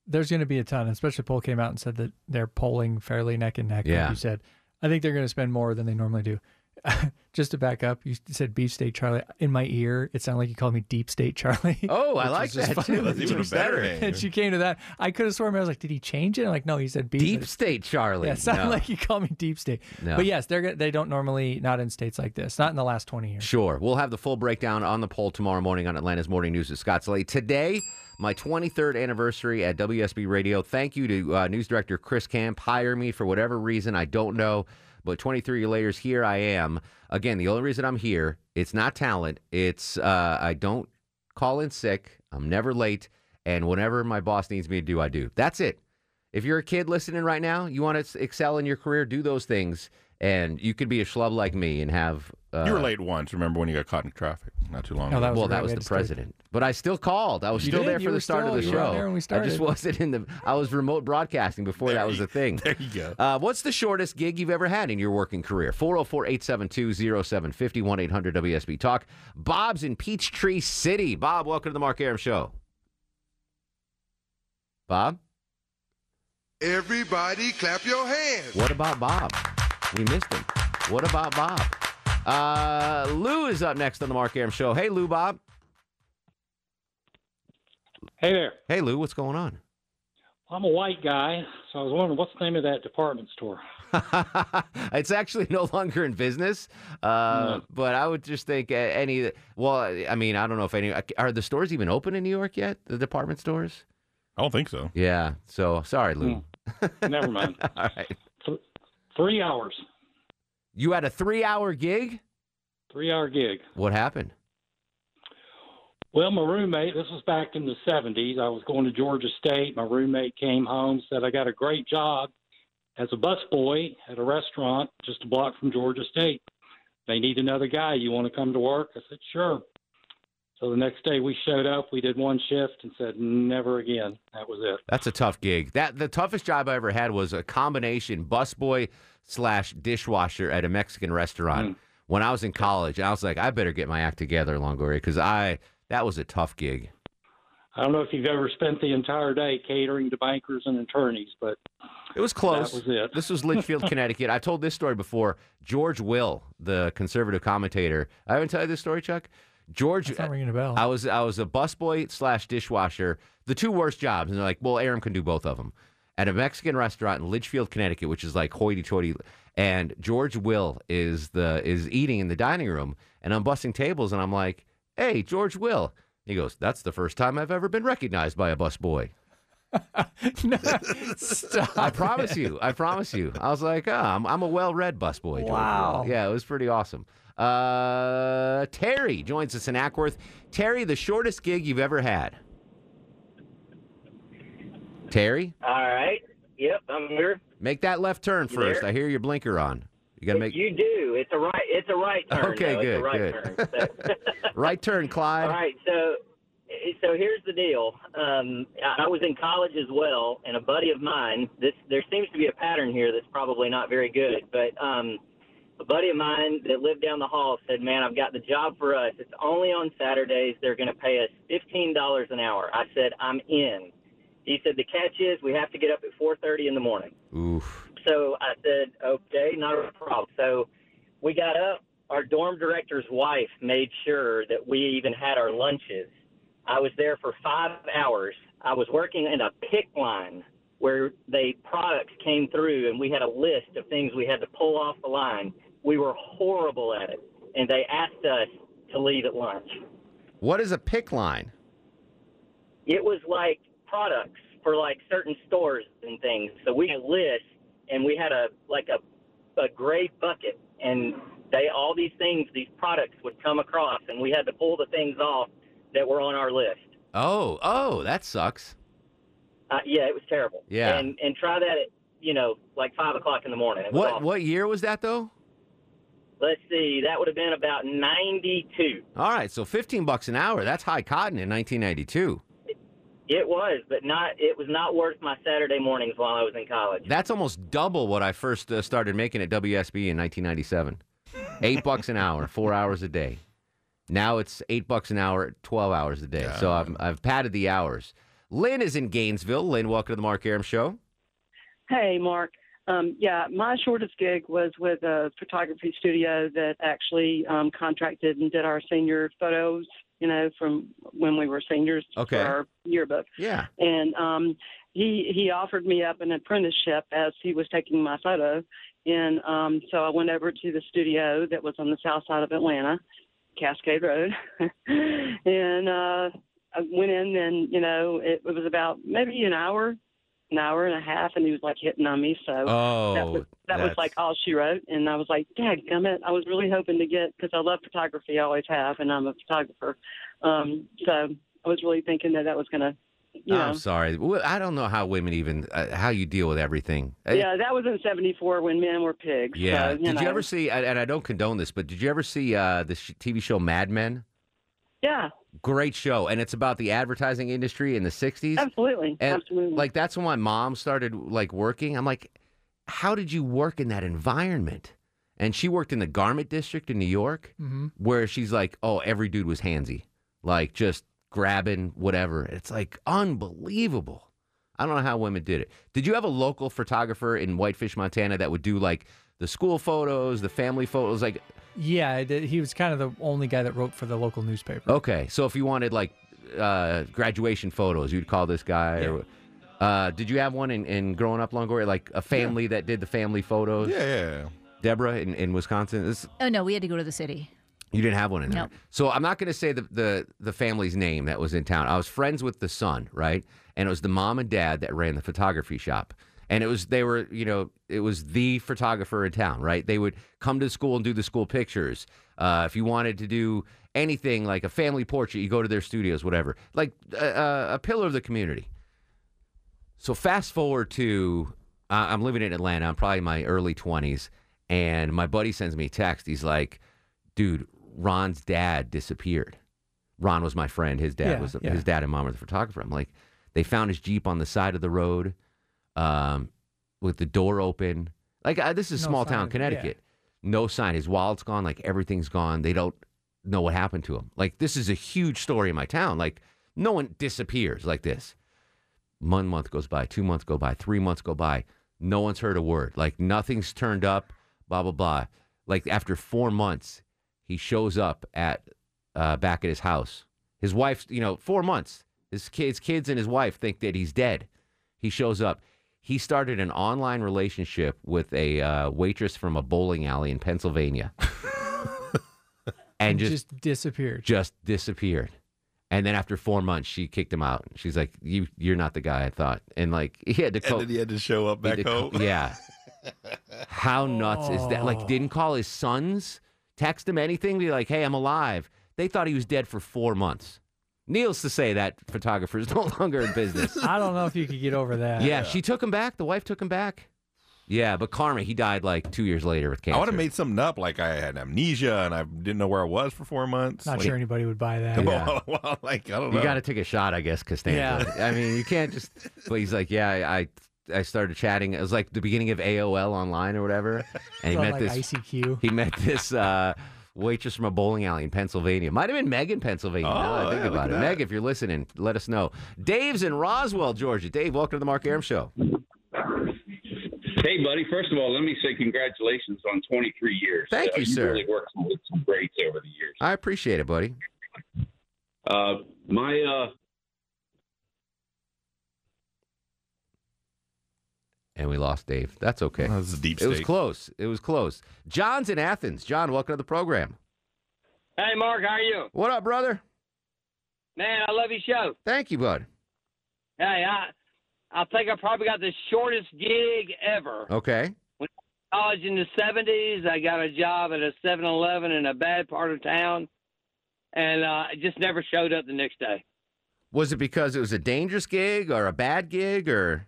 Speaker 20: There's going to be a ton, especially poll came out and said that they're polling fairly neck and neck.
Speaker 1: Yeah.
Speaker 20: Like you said, I think they're going to spend more than they normally do. Just to back up, you said beefsteak Charlie. In my ear, it sounded like you called me deep state Charlie.
Speaker 1: Oh, I like
Speaker 20: was just
Speaker 1: that,
Speaker 20: funny.
Speaker 1: too. That's even
Speaker 20: Deep
Speaker 1: better.
Speaker 20: state. And she came to that. I could have sworn I was like, did he change it? I'm like, no, he said beef.
Speaker 1: Deep state Charlie.
Speaker 20: Yeah, it sounded
Speaker 1: No.
Speaker 20: like you called me deep state.
Speaker 1: No.
Speaker 20: But yes, they're they don't normally not in states like this. Not in the last 20 years.
Speaker 1: Sure. We'll have the full breakdown on the poll tomorrow morning on Atlanta's Morning News with Scott Slade. Today, my 23rd anniversary at WSB Radio. Thank you to uh, News Director Chris Camp. Hire me for whatever reason. I don't know. But 23 layers here I am. Again, the only reason I'm here, it's not talent. It's uh, I don't call in sick. I'm never late. And whenever my boss needs me to do, I do. That's it. If you're a kid listening right now, you want to excel in your career, do those things. And you could be a schlub like me and have. Uh,
Speaker 9: you were late once. Remember when you got caught in traffic not too long
Speaker 20: Oh,
Speaker 9: ago?
Speaker 20: that
Speaker 1: well, that was the
Speaker 20: to start-
Speaker 1: president. But I still called. I was
Speaker 20: You
Speaker 1: still
Speaker 20: did.
Speaker 1: there
Speaker 20: You
Speaker 1: for the start
Speaker 20: still-
Speaker 1: of the
Speaker 20: you were
Speaker 1: show.
Speaker 20: there when we
Speaker 1: I just wasn't in the. I was remote broadcasting before that was a thing.
Speaker 9: There you go.
Speaker 1: Uh, what's the shortest gig you've ever had in your working career? 404 872 0750 1 800 WSB Talk. Bob's in Peachtree City. Bob, welcome to the Mark Arum Show. Bob?
Speaker 24: Everybody clap your hands.
Speaker 1: What about Bob? We missed him. What about Bob? Uh, Lou is up next on the Mark Arum Show. Hey, Lou, Bob.
Speaker 25: Hey there.
Speaker 1: Hey, Lou, what's going on?
Speaker 25: I'm a white guy, so I was wondering what's the name of that department store?
Speaker 1: it's actually no longer in business, uh, but I would just think uh, any. Well, I mean, I don't know if any are the stores even open in New York yet. The department stores.
Speaker 9: I don't think so.
Speaker 1: Yeah. So sorry, Lou.
Speaker 25: Never mind.
Speaker 1: All right.
Speaker 25: Three hours.
Speaker 1: You had a three-hour gig.
Speaker 25: Three-hour gig.
Speaker 1: What happened?
Speaker 25: Well, my roommate, this was back in the 70s. I was going to Georgia State. My roommate came home, said, I got a great job as a busboy at a restaurant just a block from Georgia State. They need another guy. You want to come to work? I said, sure. So the next day we showed up, we did one shift and said, never again. That was it.
Speaker 1: That's a tough gig. That the toughest job I ever had was a combination busboy slash dishwasher at a Mexican restaurant. Mm. when I was in college. And I was like, I better get my act together, Longoria, because I that was a tough gig.
Speaker 25: I don't know if you've ever spent the entire day catering to bankers and attorneys, but
Speaker 1: It was close.
Speaker 25: That was it.
Speaker 1: This was Litchfield, Connecticut. I've told this story before. George Will, the conservative commentator. I haven't told you this story, Chuck. George,
Speaker 20: That's not ringing a bell.
Speaker 1: I was I was a busboy slash dishwasher, the two worst jobs, and they're like, well, Arum can do both of them, at a Mexican restaurant in Litchfield, Connecticut, which is like hoity-toity. And George Will is the is eating in the dining room, and I'm busting tables, and I'm like, hey, George Will. He goes, that's the first time I've ever been recognized by a busboy.
Speaker 20: Stop.
Speaker 1: I promise you. I promise you. I was like, oh, I'm, I'm a well-read busboy. George
Speaker 20: Wow.
Speaker 1: Will. Yeah, it was pretty awesome. Uh, Terry joins us in Acworth. Terry, the shortest gig you've ever had. Terry,
Speaker 26: All right. Yep, I'm here.
Speaker 1: make that left turn
Speaker 26: You
Speaker 1: first.
Speaker 26: there?
Speaker 1: I hear your blinker on. You got to make
Speaker 26: You do. It's a right. It's a right turn.
Speaker 1: Okay,
Speaker 26: though.
Speaker 1: Good,
Speaker 26: right
Speaker 1: good.
Speaker 26: turn. So.
Speaker 1: right turn, Clyde.
Speaker 26: All right. So, so here's the deal. Um, I I was in college as well, and a buddy of mine. This there seems to be a pattern here that's probably not very good, but um, a buddy of mine that lived down the hall said, "Man, I've got the job for us. It's only on Saturdays. They're going to pay us fifteen dollars an hour." I said, "I'm in." He said, "The catch is we have to get up at 4:30 in the morning."
Speaker 1: Oof.
Speaker 26: So I said, okay, not a problem. So we got up. Our dorm director's wife made sure that we even had our lunches. I was there for five hours. I was working in a pick line where they products came through and we had a list of things we had to pull off the line. We were horrible at it. And they asked us to leave at lunch.
Speaker 1: What is a pick line?
Speaker 26: It was like products for like certain stores and things. So we had a list and we had a like a a gray bucket and they all these things, these products would come across and we had to pull the things off that were on our list.
Speaker 1: Oh, oh, that sucks.
Speaker 26: Uh, yeah, it was terrible.
Speaker 1: Yeah.
Speaker 26: And and try that at you know like five o'clock in the morning.
Speaker 1: What
Speaker 26: awful.
Speaker 1: what year was that though?
Speaker 26: Let's see, that would have been about ninety two.
Speaker 1: All right, so 15 bucks an hour. That's high cotton in 1992.
Speaker 26: It was, but not. It was not worth my Saturday mornings while I was in college.
Speaker 1: That's almost double what I first uh, started making at WSB in 1997. Eight bucks an hour, four hours a day. Now it's eight bucks an hour, 12 hours a day. So I've, I've padded the hours. Lynn is in Gainesville. Lynn, welcome to the Mark Arum Show.
Speaker 27: Hey, Mark. Um, yeah, my shortest gig was with a photography studio that actually um, contracted and did our senior photos, you know, from when we were seniors
Speaker 1: Okay.
Speaker 27: for our yearbook.
Speaker 1: Yeah.
Speaker 27: And um, he he offered me up an apprenticeship as he was taking my photo, and um, so I went over to the studio that was on the south side of Atlanta, Cascade Road, and uh, I went in and you know it, it was about maybe an hour, an hour and a half, and he was like hitting on me. So
Speaker 1: Oh,
Speaker 27: that was that was like all she wrote, and I was like, "Dad, gummit!" I was really hoping to get because I love photography, I always have, and I'm a photographer. Um, so I was really thinking that that was gonna, you know,
Speaker 1: I'm sorry. I don't know how women even, uh, how you deal with everything.
Speaker 27: Yeah, that was in '74 when men were pigs.
Speaker 1: Yeah.
Speaker 27: So,
Speaker 1: did
Speaker 27: know.
Speaker 1: you ever see, and and I don't condone this, but did you ever see uh, the TV show Mad Men?
Speaker 27: Yeah,
Speaker 1: Great show. And it's about the advertising industry in the 60s.
Speaker 27: absolutely,
Speaker 1: And
Speaker 27: absolutely.
Speaker 1: like that's when my mom started like working. I'm like, how did you work in that environment? And she worked in the garment district in New York,
Speaker 20: Mhm.
Speaker 1: where she's like, oh, every dude was handsy, like just grabbing whatever. It's like unbelievable. I don't know how women did it. Did you have a local photographer in Whitefish, Montana, that would do like the school photos, the family photos, like?
Speaker 20: Yeah, he was kind of the only guy that wrote for the local newspaper.
Speaker 1: Okay, so if you wanted like uh, graduation photos, you'd call this guy. Or, uh, did you have one in, in growing up, Longoria? Like a family that did the family photos?
Speaker 9: Yeah, yeah.
Speaker 1: Deborah in, in Wisconsin. This,
Speaker 15: Oh no, we had to go to the city.
Speaker 1: you didn't have one in there.
Speaker 15: Nope.
Speaker 1: So I'm not going to say the, the the family's name that was in town. I was friends with the son, right? And it was the mom and dad that ran the photography shop. And it was they were, you know, it was the photographer in town, right? They would come to school and do the school pictures. Uh, if you wanted to do anything like a family portrait, you go to their studios, whatever. Like a, a pillar of the community. So fast forward to uh, I'm living in Atlanta. I'm probably in my early 20s, and my buddy sends me a text. He's like, "Dude, Ron's dad disappeared." Ron was my friend. His dad
Speaker 20: Yeah,
Speaker 1: was
Speaker 20: yeah.
Speaker 1: his dad and mom were the photographer. I'm like, they found his jeep on the side of the road, um, with the door open. Like uh, this is
Speaker 20: No
Speaker 1: small town
Speaker 20: sign,
Speaker 1: Connecticut. No sign. His wallet's gone. Like everything's gone. They don't know what happened to him. Like this is a huge story in my town. Like no one disappears like this. One month goes by, two months go by, three months go by. No one's heard a word. Like nothing's turned up. Blah blah blah. Like after four months, he shows up at uh, back at his house. His wife, you know, four months. His kids, kids, and his wife think that he's dead. He shows up. He started an online relationship with a uh, waitress from a bowling alley in Pennsylvania, and just
Speaker 20: just disappeared.
Speaker 1: just disappeared. And then after four months, she kicked him out. She's like, "You, you're not the guy I thought." And like he had to.
Speaker 9: And then he had to show up back
Speaker 1: to co-
Speaker 9: home.
Speaker 1: yeah. How nuts is that? Like, didn't call his sons, text him anything, be like, "Hey, I'm alive." They thought he was dead for four months. Needless to say, that photographer is no longer in business.
Speaker 20: I don't know if you could get over that.
Speaker 1: yeah, she took him back. The wife took him back. Yeah, but Karma, he died like two years later with cancer.
Speaker 9: I would have made something up, like I had amnesia and I didn't know where I was for four months.
Speaker 20: Not
Speaker 9: Like-
Speaker 20: sure anybody would buy that.
Speaker 1: Yeah.
Speaker 9: well, like I don't know.
Speaker 1: You got to take a shot, I guess, Costanza. Yeah. I mean, you can't just. But he's like, yeah, I I started chatting. It was like the beginning of AOL online or whatever, and he met
Speaker 20: like
Speaker 1: this
Speaker 20: ICQ.
Speaker 1: He met this uh, waitress from a bowling alley in Pennsylvania. Might have been Meg in Pennsylvania. now that I
Speaker 9: Oh,
Speaker 1: think
Speaker 9: yeah,
Speaker 1: about it.
Speaker 9: that.
Speaker 1: Meg, if you're listening, let us know. Dave's in Roswell, Georgia. Dave, welcome to the Mark Arum Show.
Speaker 28: Hey, buddy. First of all, let me say congratulations on 23 years.
Speaker 1: Thank
Speaker 28: Uh,
Speaker 1: you, sir.
Speaker 28: really worked with some greats over the years.
Speaker 1: I appreciate it, buddy.
Speaker 28: Uh, my uh,
Speaker 1: And we lost Dave. That's okay.
Speaker 9: That was a deep
Speaker 1: It was close. It was close. John's in Athens. John, welcome to the program.
Speaker 29: Hey, Mark, how are you?
Speaker 1: What up, brother?
Speaker 29: Man, I love your show.
Speaker 1: Thank you, bud.
Speaker 29: Hey, I I think I probably got the shortest gig ever.
Speaker 1: Okay.
Speaker 29: When I was college in the 70s, I got a job at a 7-Eleven in a bad part of town, and uh, I just never showed up the next day.
Speaker 1: Was it because it was a dangerous gig or a bad gig or?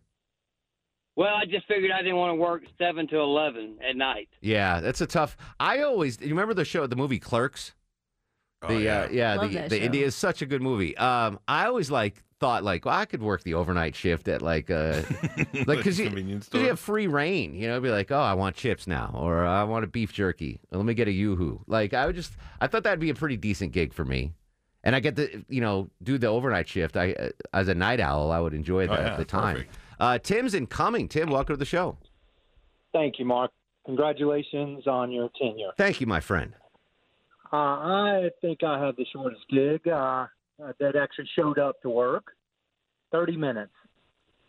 Speaker 29: Well, I just figured I didn't want to work 7 to 11 at night.
Speaker 1: Yeah, that's a tough. I always you remember the show, the movie Clerks. The
Speaker 9: yeah.
Speaker 1: uh, yeah,
Speaker 29: Love
Speaker 1: the
Speaker 29: that
Speaker 1: the. India is such a good movie. Um, I always like thought like, well, I could work the overnight shift at like uh like because you, you have free reign, you know, be like, oh, I want chips now, or I want a beef jerky. Let me get a yoo-hoo. Like I would just, I thought that'd be a pretty decent gig for me, and I get to you know do the overnight shift. I uh, as a night owl, I would enjoy that
Speaker 30: Oh, yeah,
Speaker 1: the time.
Speaker 30: perfect.
Speaker 1: Uh, Tim's in Cumming. Tim, welcome to the show.
Speaker 30: Thank you, Mark. Congratulations on your tenure.
Speaker 1: Thank you, my friend.
Speaker 30: Uh, I think I had the shortest gig uh, uh, that actually showed up to work. Thirty minutes.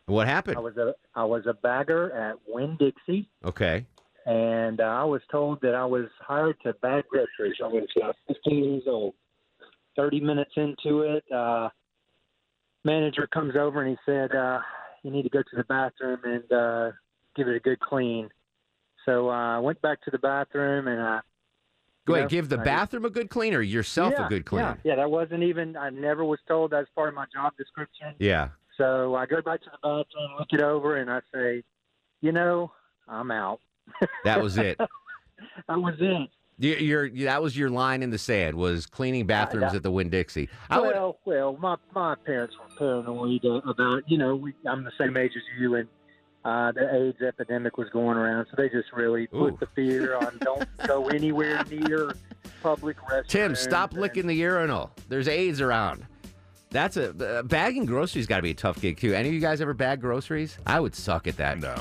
Speaker 1: What happened?
Speaker 30: I was a I was a bagger at Winn Dixie,
Speaker 1: Okay.
Speaker 30: and uh, I was told that I was hired to bag groceries. I was uh, 15 years old. Thirty minutes into it, uh, manager comes over and he said, uh, "You need to go to the bathroom and uh, give it a good clean." So uh, I went back to the bathroom and I. Go
Speaker 1: ahead,
Speaker 30: know,
Speaker 1: give the
Speaker 30: I-
Speaker 1: bathroom a good clean or yourself
Speaker 30: yeah,
Speaker 1: a good clean?
Speaker 30: Yeah, yeah, that wasn't even. I never was told that was part of my job description.
Speaker 1: Yeah.
Speaker 30: So I go back to the bathroom, look it over, and I say, you know, I'm out.
Speaker 1: That was it.
Speaker 30: that was it.
Speaker 1: You- Your, that was your line in the sand was cleaning bathrooms
Speaker 30: yeah.
Speaker 1: at the Winn Dixie. I would,
Speaker 30: well, well, my my parents were paranoid about, you know, we, I'm the same age as you, and uh, the AIDS epidemic was going around, so they just really put the fear on don't go anywhere near public restrooms.
Speaker 1: Tim, stop licking the urinal. There's AIDS around. That's a uh, bagging groceries. Got to be a tough gig too. Any of you guys ever bag groceries? I would suck at that.
Speaker 9: No,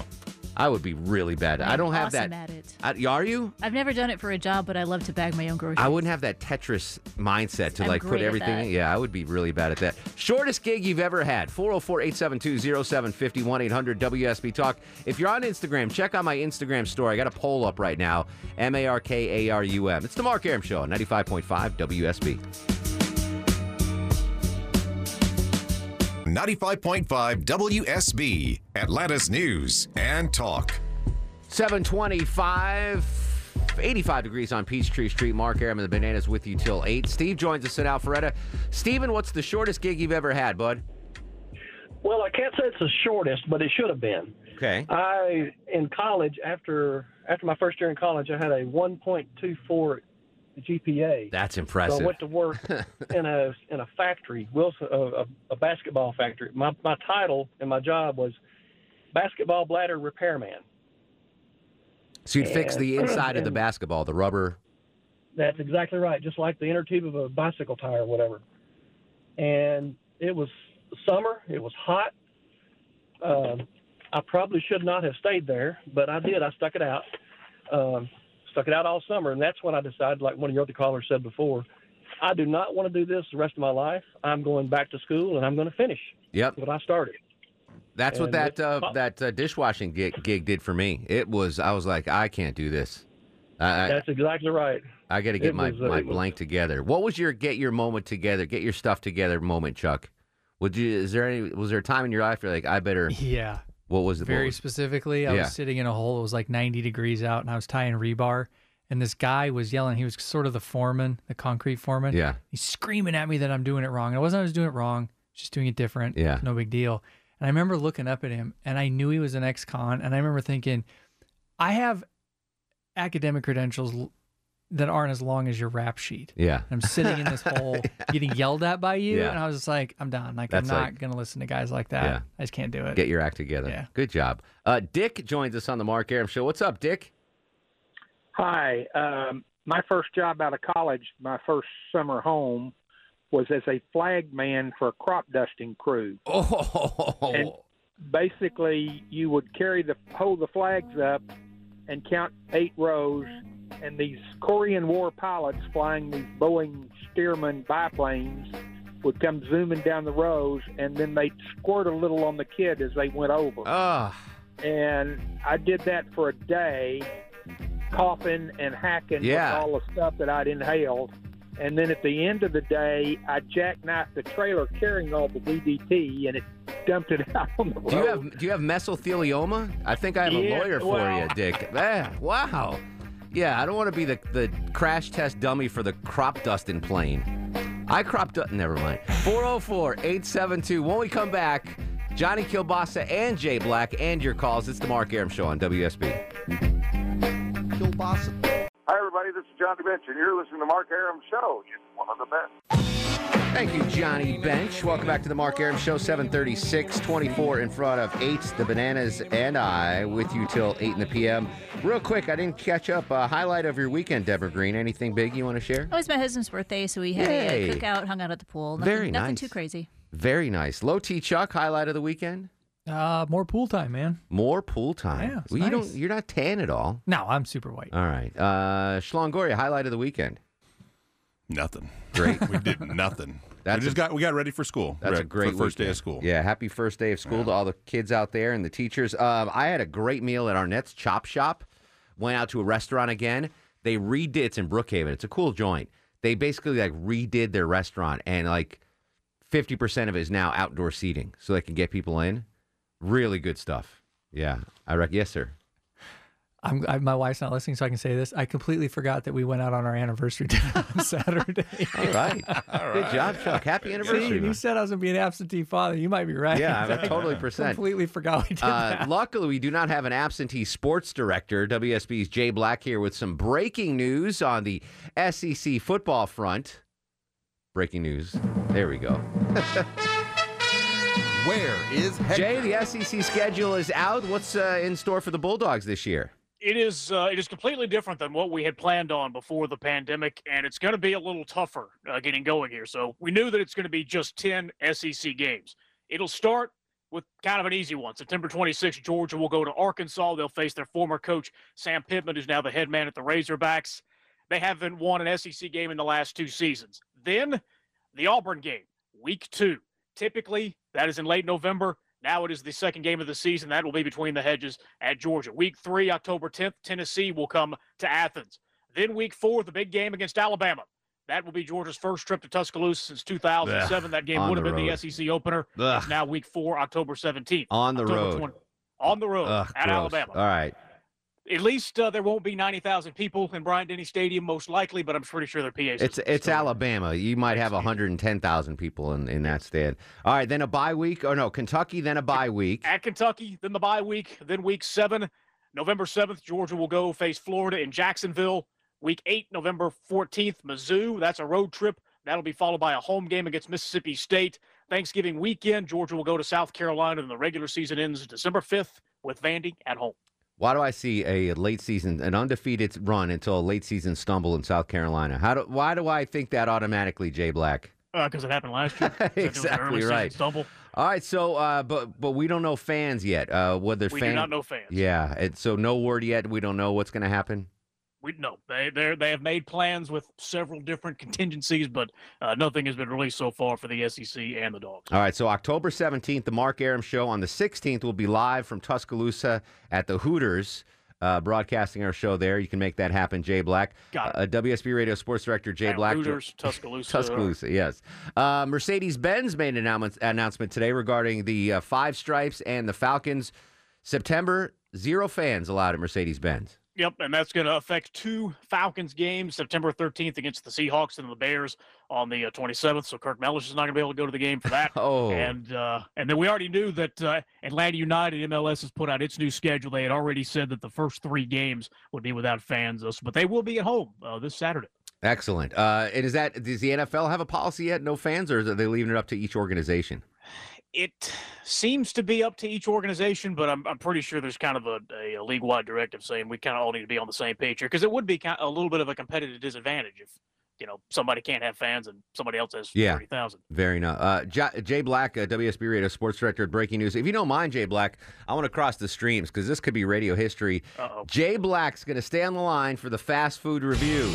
Speaker 1: I would be really bad. I don't have
Speaker 15: awesome
Speaker 1: that.
Speaker 15: at it.
Speaker 1: I, are you?
Speaker 15: I've never done it for a job, but I love to bag my own groceries.
Speaker 1: I wouldn't have that Tetris mindset to
Speaker 15: I'm
Speaker 1: like put everything. in. Yeah, I would be really bad at that. Shortest gig you've ever had 404 872 0750 1 800 WSB Talk. If you're on Instagram, check out my Instagram story. I got a poll up right now M A R K A R U M. It's the Mark Arum Show on 95.5 WSB.
Speaker 31: 95.5 WSB, Atlanta's News and Talk.
Speaker 1: 725, 85 degrees on Peachtree Street. Mark Arum and the Bananas with you till 8. Steve joins us in Alpharetta. Steven, what's the shortest gig you've ever had, bud?
Speaker 32: Well, I can't say it's the shortest, but it should have been.
Speaker 1: Okay.
Speaker 32: I in college after after my first year in college, I had a 1.24 GPA.
Speaker 1: That's
Speaker 32: So
Speaker 1: impressive.
Speaker 32: I went to work in a in a factory, Wilson, a, a, a basketball factory. My my title and my job was basketball bladder repairman.
Speaker 1: So you'd fix the inside of the basketball, the rubber.
Speaker 32: That's exactly right, just like the inner tube of a bicycle tire or whatever. And it was summer. It was hot. Um, I probably should not have stayed there, but I did. I stuck it out. Um, stuck it out all summer, and that's when I decided, like one of your other callers said before, I do not want to do this the rest of my life. I'm going back to school, and I'm going to finish
Speaker 1: Yep.
Speaker 32: what I started.
Speaker 1: That's what that uh, that uh, dishwashing gig, gig did for me. It was I was like, I can't do this. I, I,
Speaker 32: That's exactly right.
Speaker 1: I got to get
Speaker 32: it
Speaker 1: my,
Speaker 32: was, uh,
Speaker 1: my
Speaker 32: it was-
Speaker 1: blank together. What was your get your moment together, get your stuff together moment, Chuck? Would you? Is there any? Was there a time in your life you're like, I better?
Speaker 20: Yeah.
Speaker 1: What was it?
Speaker 20: Very specifically, I
Speaker 1: Yeah.
Speaker 20: was sitting in a hole. It was like 90 degrees out, and I was tying rebar. And this guy was yelling. He was sort of the foreman, the concrete foreman.
Speaker 1: Yeah.
Speaker 20: He's screaming at me that I'm doing it wrong. And it wasn't I was doing it wrong, just doing it different.
Speaker 1: Yeah.
Speaker 20: No big deal. And I remember looking up at him, and I knew he was an ex-con. And I remember thinking, I have academic credentials that aren't as long as your rap sheet.
Speaker 1: Yeah.
Speaker 20: I'm sitting in this hole, getting yelled at by you,
Speaker 1: Yeah.
Speaker 20: and I was just like, I'm done. Like
Speaker 1: That's
Speaker 20: I'm not
Speaker 1: like-
Speaker 20: gonna listen to guys like that.
Speaker 1: Yeah.
Speaker 20: I just can't do it.
Speaker 1: Get your act together.
Speaker 20: Yeah.
Speaker 1: Good job. Uh, Dick joins us on the Mark Arum Show. What's up, Dick?
Speaker 33: Hi. Um, my first job out of college, my first summer home, was as a flag man for a crop dusting crew.
Speaker 1: Oh.
Speaker 33: And basically, you would carry the hold the flags up and count eight rows, and these Korean War pilots flying these Boeing Stearman biplanes would come zooming down the rows, and then they'd squirt a little on the kid as they went over.
Speaker 1: Ah.
Speaker 33: And I did that for a day, coughing and hacking
Speaker 1: Yeah.
Speaker 33: with all the stuff that I'd inhaled. And then at the end of the day, I jackknifed the trailer carrying all the DDT, and it dumped it out on the road.
Speaker 1: Do you have do you have mesothelioma? I think I have a lawyer for
Speaker 33: well-
Speaker 1: you, Dick. Ah, wow. Yeah, I don't want to be the, the crash test dummy for the crop dusting plane. I cropped up. Never mind. 404 872. When we come back, Johnny Kilbasa and Jay Black and your calls. It's the Mark Arum Show on WSB. Kilbasa.
Speaker 34: Hi, everybody. This is Johnny Bench, and you're listening to Mark Arum Show. It's one of the best.
Speaker 1: Thank you, Johnny Bench. Welcome back to the Mark Arum Show, 736, 24 in front of 8. The Bananas and I with you till 8 in the p.m. Real quick, I didn't catch up. Uh, highlight of your weekend, Deborah Green. Anything big you want to share?
Speaker 15: It was my husband's birthday, so we had
Speaker 1: Yay.
Speaker 15: a cookout, hung out at the pool. Nothing,
Speaker 1: Very
Speaker 15: nothing too crazy.
Speaker 1: Very nice. Low T Chuck, highlight of the weekend?
Speaker 20: Uh, more pool time, man.
Speaker 1: More pool time.
Speaker 20: Yeah, it's
Speaker 1: well, you don't. You're not tan at all.
Speaker 20: No, I'm super white.
Speaker 1: All right. Uh, Schlongoria, highlight of the weekend.
Speaker 9: Nothing.
Speaker 1: Great.
Speaker 9: we did nothing.
Speaker 1: That's
Speaker 9: we just
Speaker 1: a-
Speaker 9: got we got ready for school.
Speaker 1: That's a great
Speaker 9: for first day of school.
Speaker 1: Yeah, happy first day of school to all the kids out there and the teachers. Um, I had a great meal at Arnett's Chop Shop. Went out to a restaurant again. They redid. It's in Brookhaven. It's a cool joint. They basically like redid their restaurant and like fifty percent of it is now outdoor seating, so they can get people in. Really good stuff. Yeah, I reckon. Yes, sir.
Speaker 20: I'm, I, my wife's not listening, so I can say this. I completely forgot that we went out on our anniversary dinner on Saturday.
Speaker 1: All right. All right. Good job, Chuck. Happy anniversary.
Speaker 20: See,
Speaker 1: man.
Speaker 20: you said I was going to be an absentee father. You might be right.
Speaker 1: Yeah, I'm a
Speaker 20: I
Speaker 1: totally percent.
Speaker 20: Completely forgot we did
Speaker 1: Uh,
Speaker 20: that.
Speaker 1: luckily, we do not have an absentee sports director. WSB's Jay Black here with some breaking news on the SEC football front. Breaking news. There we go.
Speaker 19: Where is
Speaker 1: Jay? The SEC schedule is out. What's uh, in store for the Bulldogs this year?
Speaker 35: It is uh, it is completely different than what we had planned on before the pandemic, and it's going to be a little tougher uh, getting going here. So we knew that it's going to be just ten SEC games. It'll start with kind of an easy one. September 26th, Georgia will go to Arkansas. They'll face their former coach Sam Pittman, who's now the head man at the Razorbacks. They haven't won an SEC game in the last two seasons. Then the Auburn game, week two. Typically, that is in late November. Now it is the second game of the season. That will be between the hedges at Georgia. Week three, October 10th, Tennessee will come to Athens. Then week four, the big game against Alabama. That will be Georgia's first trip to Tuscaloosa since 2007.
Speaker 1: Ugh,
Speaker 35: that game would have been
Speaker 1: road.
Speaker 35: the SEC opener.
Speaker 1: Ugh.
Speaker 35: It's now week four, October 17th.
Speaker 1: On the
Speaker 35: October
Speaker 1: road.
Speaker 35: 20 on the road
Speaker 1: Ugh,
Speaker 35: at
Speaker 1: gross.
Speaker 35: Alabama.
Speaker 1: All right.
Speaker 35: At least uh, there won't be 90,000 people in Bryant Denny Stadium, most likely, but I'm pretty sure their PA system
Speaker 1: It's it's Alabama. You might have 110,000 people in, in that stand. All right, then a bye week. Or no, Kentucky, then a bye week.
Speaker 35: at Kentucky, then the bye week, then week seven, November 7th, Georgia will go face Florida in Jacksonville. Week eight, November 14th, Mizzou. That's a road trip. That'll be followed by a home game against Mississippi State. Thanksgiving weekend, Georgia will go to South Carolina, and the regular season ends December 5th with Vandy at home.
Speaker 1: Why do I see a late season, an undefeated run until a late season stumble in South Carolina? How do, why do I think that automatically, Jay Black?
Speaker 35: Because it happened last year. That there was an
Speaker 1: exactly right.
Speaker 35: Stumble.
Speaker 1: All right, so uh, but but we don't know fans yet. Uh, whether
Speaker 35: We
Speaker 1: fan-
Speaker 35: do not know fans.
Speaker 1: Yeah, and so no word yet. We don't know what's going to happen.
Speaker 35: We no, they they they have made plans with several different contingencies, but uh, nothing has been released so far for the SEC and the Dogs.
Speaker 1: All right, so October 17th, the Mark Arum Show. On the 16th, we'll be live from Tuscaloosa at the Hooters, uh, broadcasting our show there. You can make that happen, Jay Black.
Speaker 35: Got
Speaker 1: Uh, WSB Radio Sports Director Jay Black.
Speaker 35: Hooters, Tuscaloosa.
Speaker 1: Tuscaloosa, yes. Uh, Mercedes Benz made an announcement, announcement today regarding the uh, Five Stripes and the Falcons. September, zero fans allowed at Mercedes Benz.
Speaker 35: Yep, and that's going to affect two Falcons games, September 13th against the Seahawks and the Bears on the uh, 27th. So Kirk Mellish is not going to be able to go to the game for that.
Speaker 1: Oh.
Speaker 35: and uh, and then we already knew that uh, Atlanta United MLS has put out its new schedule. They had already said that the first three games would be without fans, uh, but they will be at home uh, this Saturday.
Speaker 1: Excellent. Uh, and is that does the NFL have a policy yet? No fans, or are they leaving it up to each organization?
Speaker 35: It seems to be up to each organization, but I'm, I'm pretty sure there's kind of a, a, league wide directive saying we kind of all need to be on the same page here because it would be kind a little bit of a competitive disadvantage if you know somebody can't have fans and somebody else has
Speaker 1: Yeah.
Speaker 35: thirty thousand.
Speaker 1: Very nice. Uh, J- Jay Black, uh, WSB Radio Sports Director at Breaking News. If you don't mind, Jay Black, I want to cross the streams because this could be radio history.
Speaker 35: Uh-oh.
Speaker 1: Jay Black's going to stay on the line for the fast food review.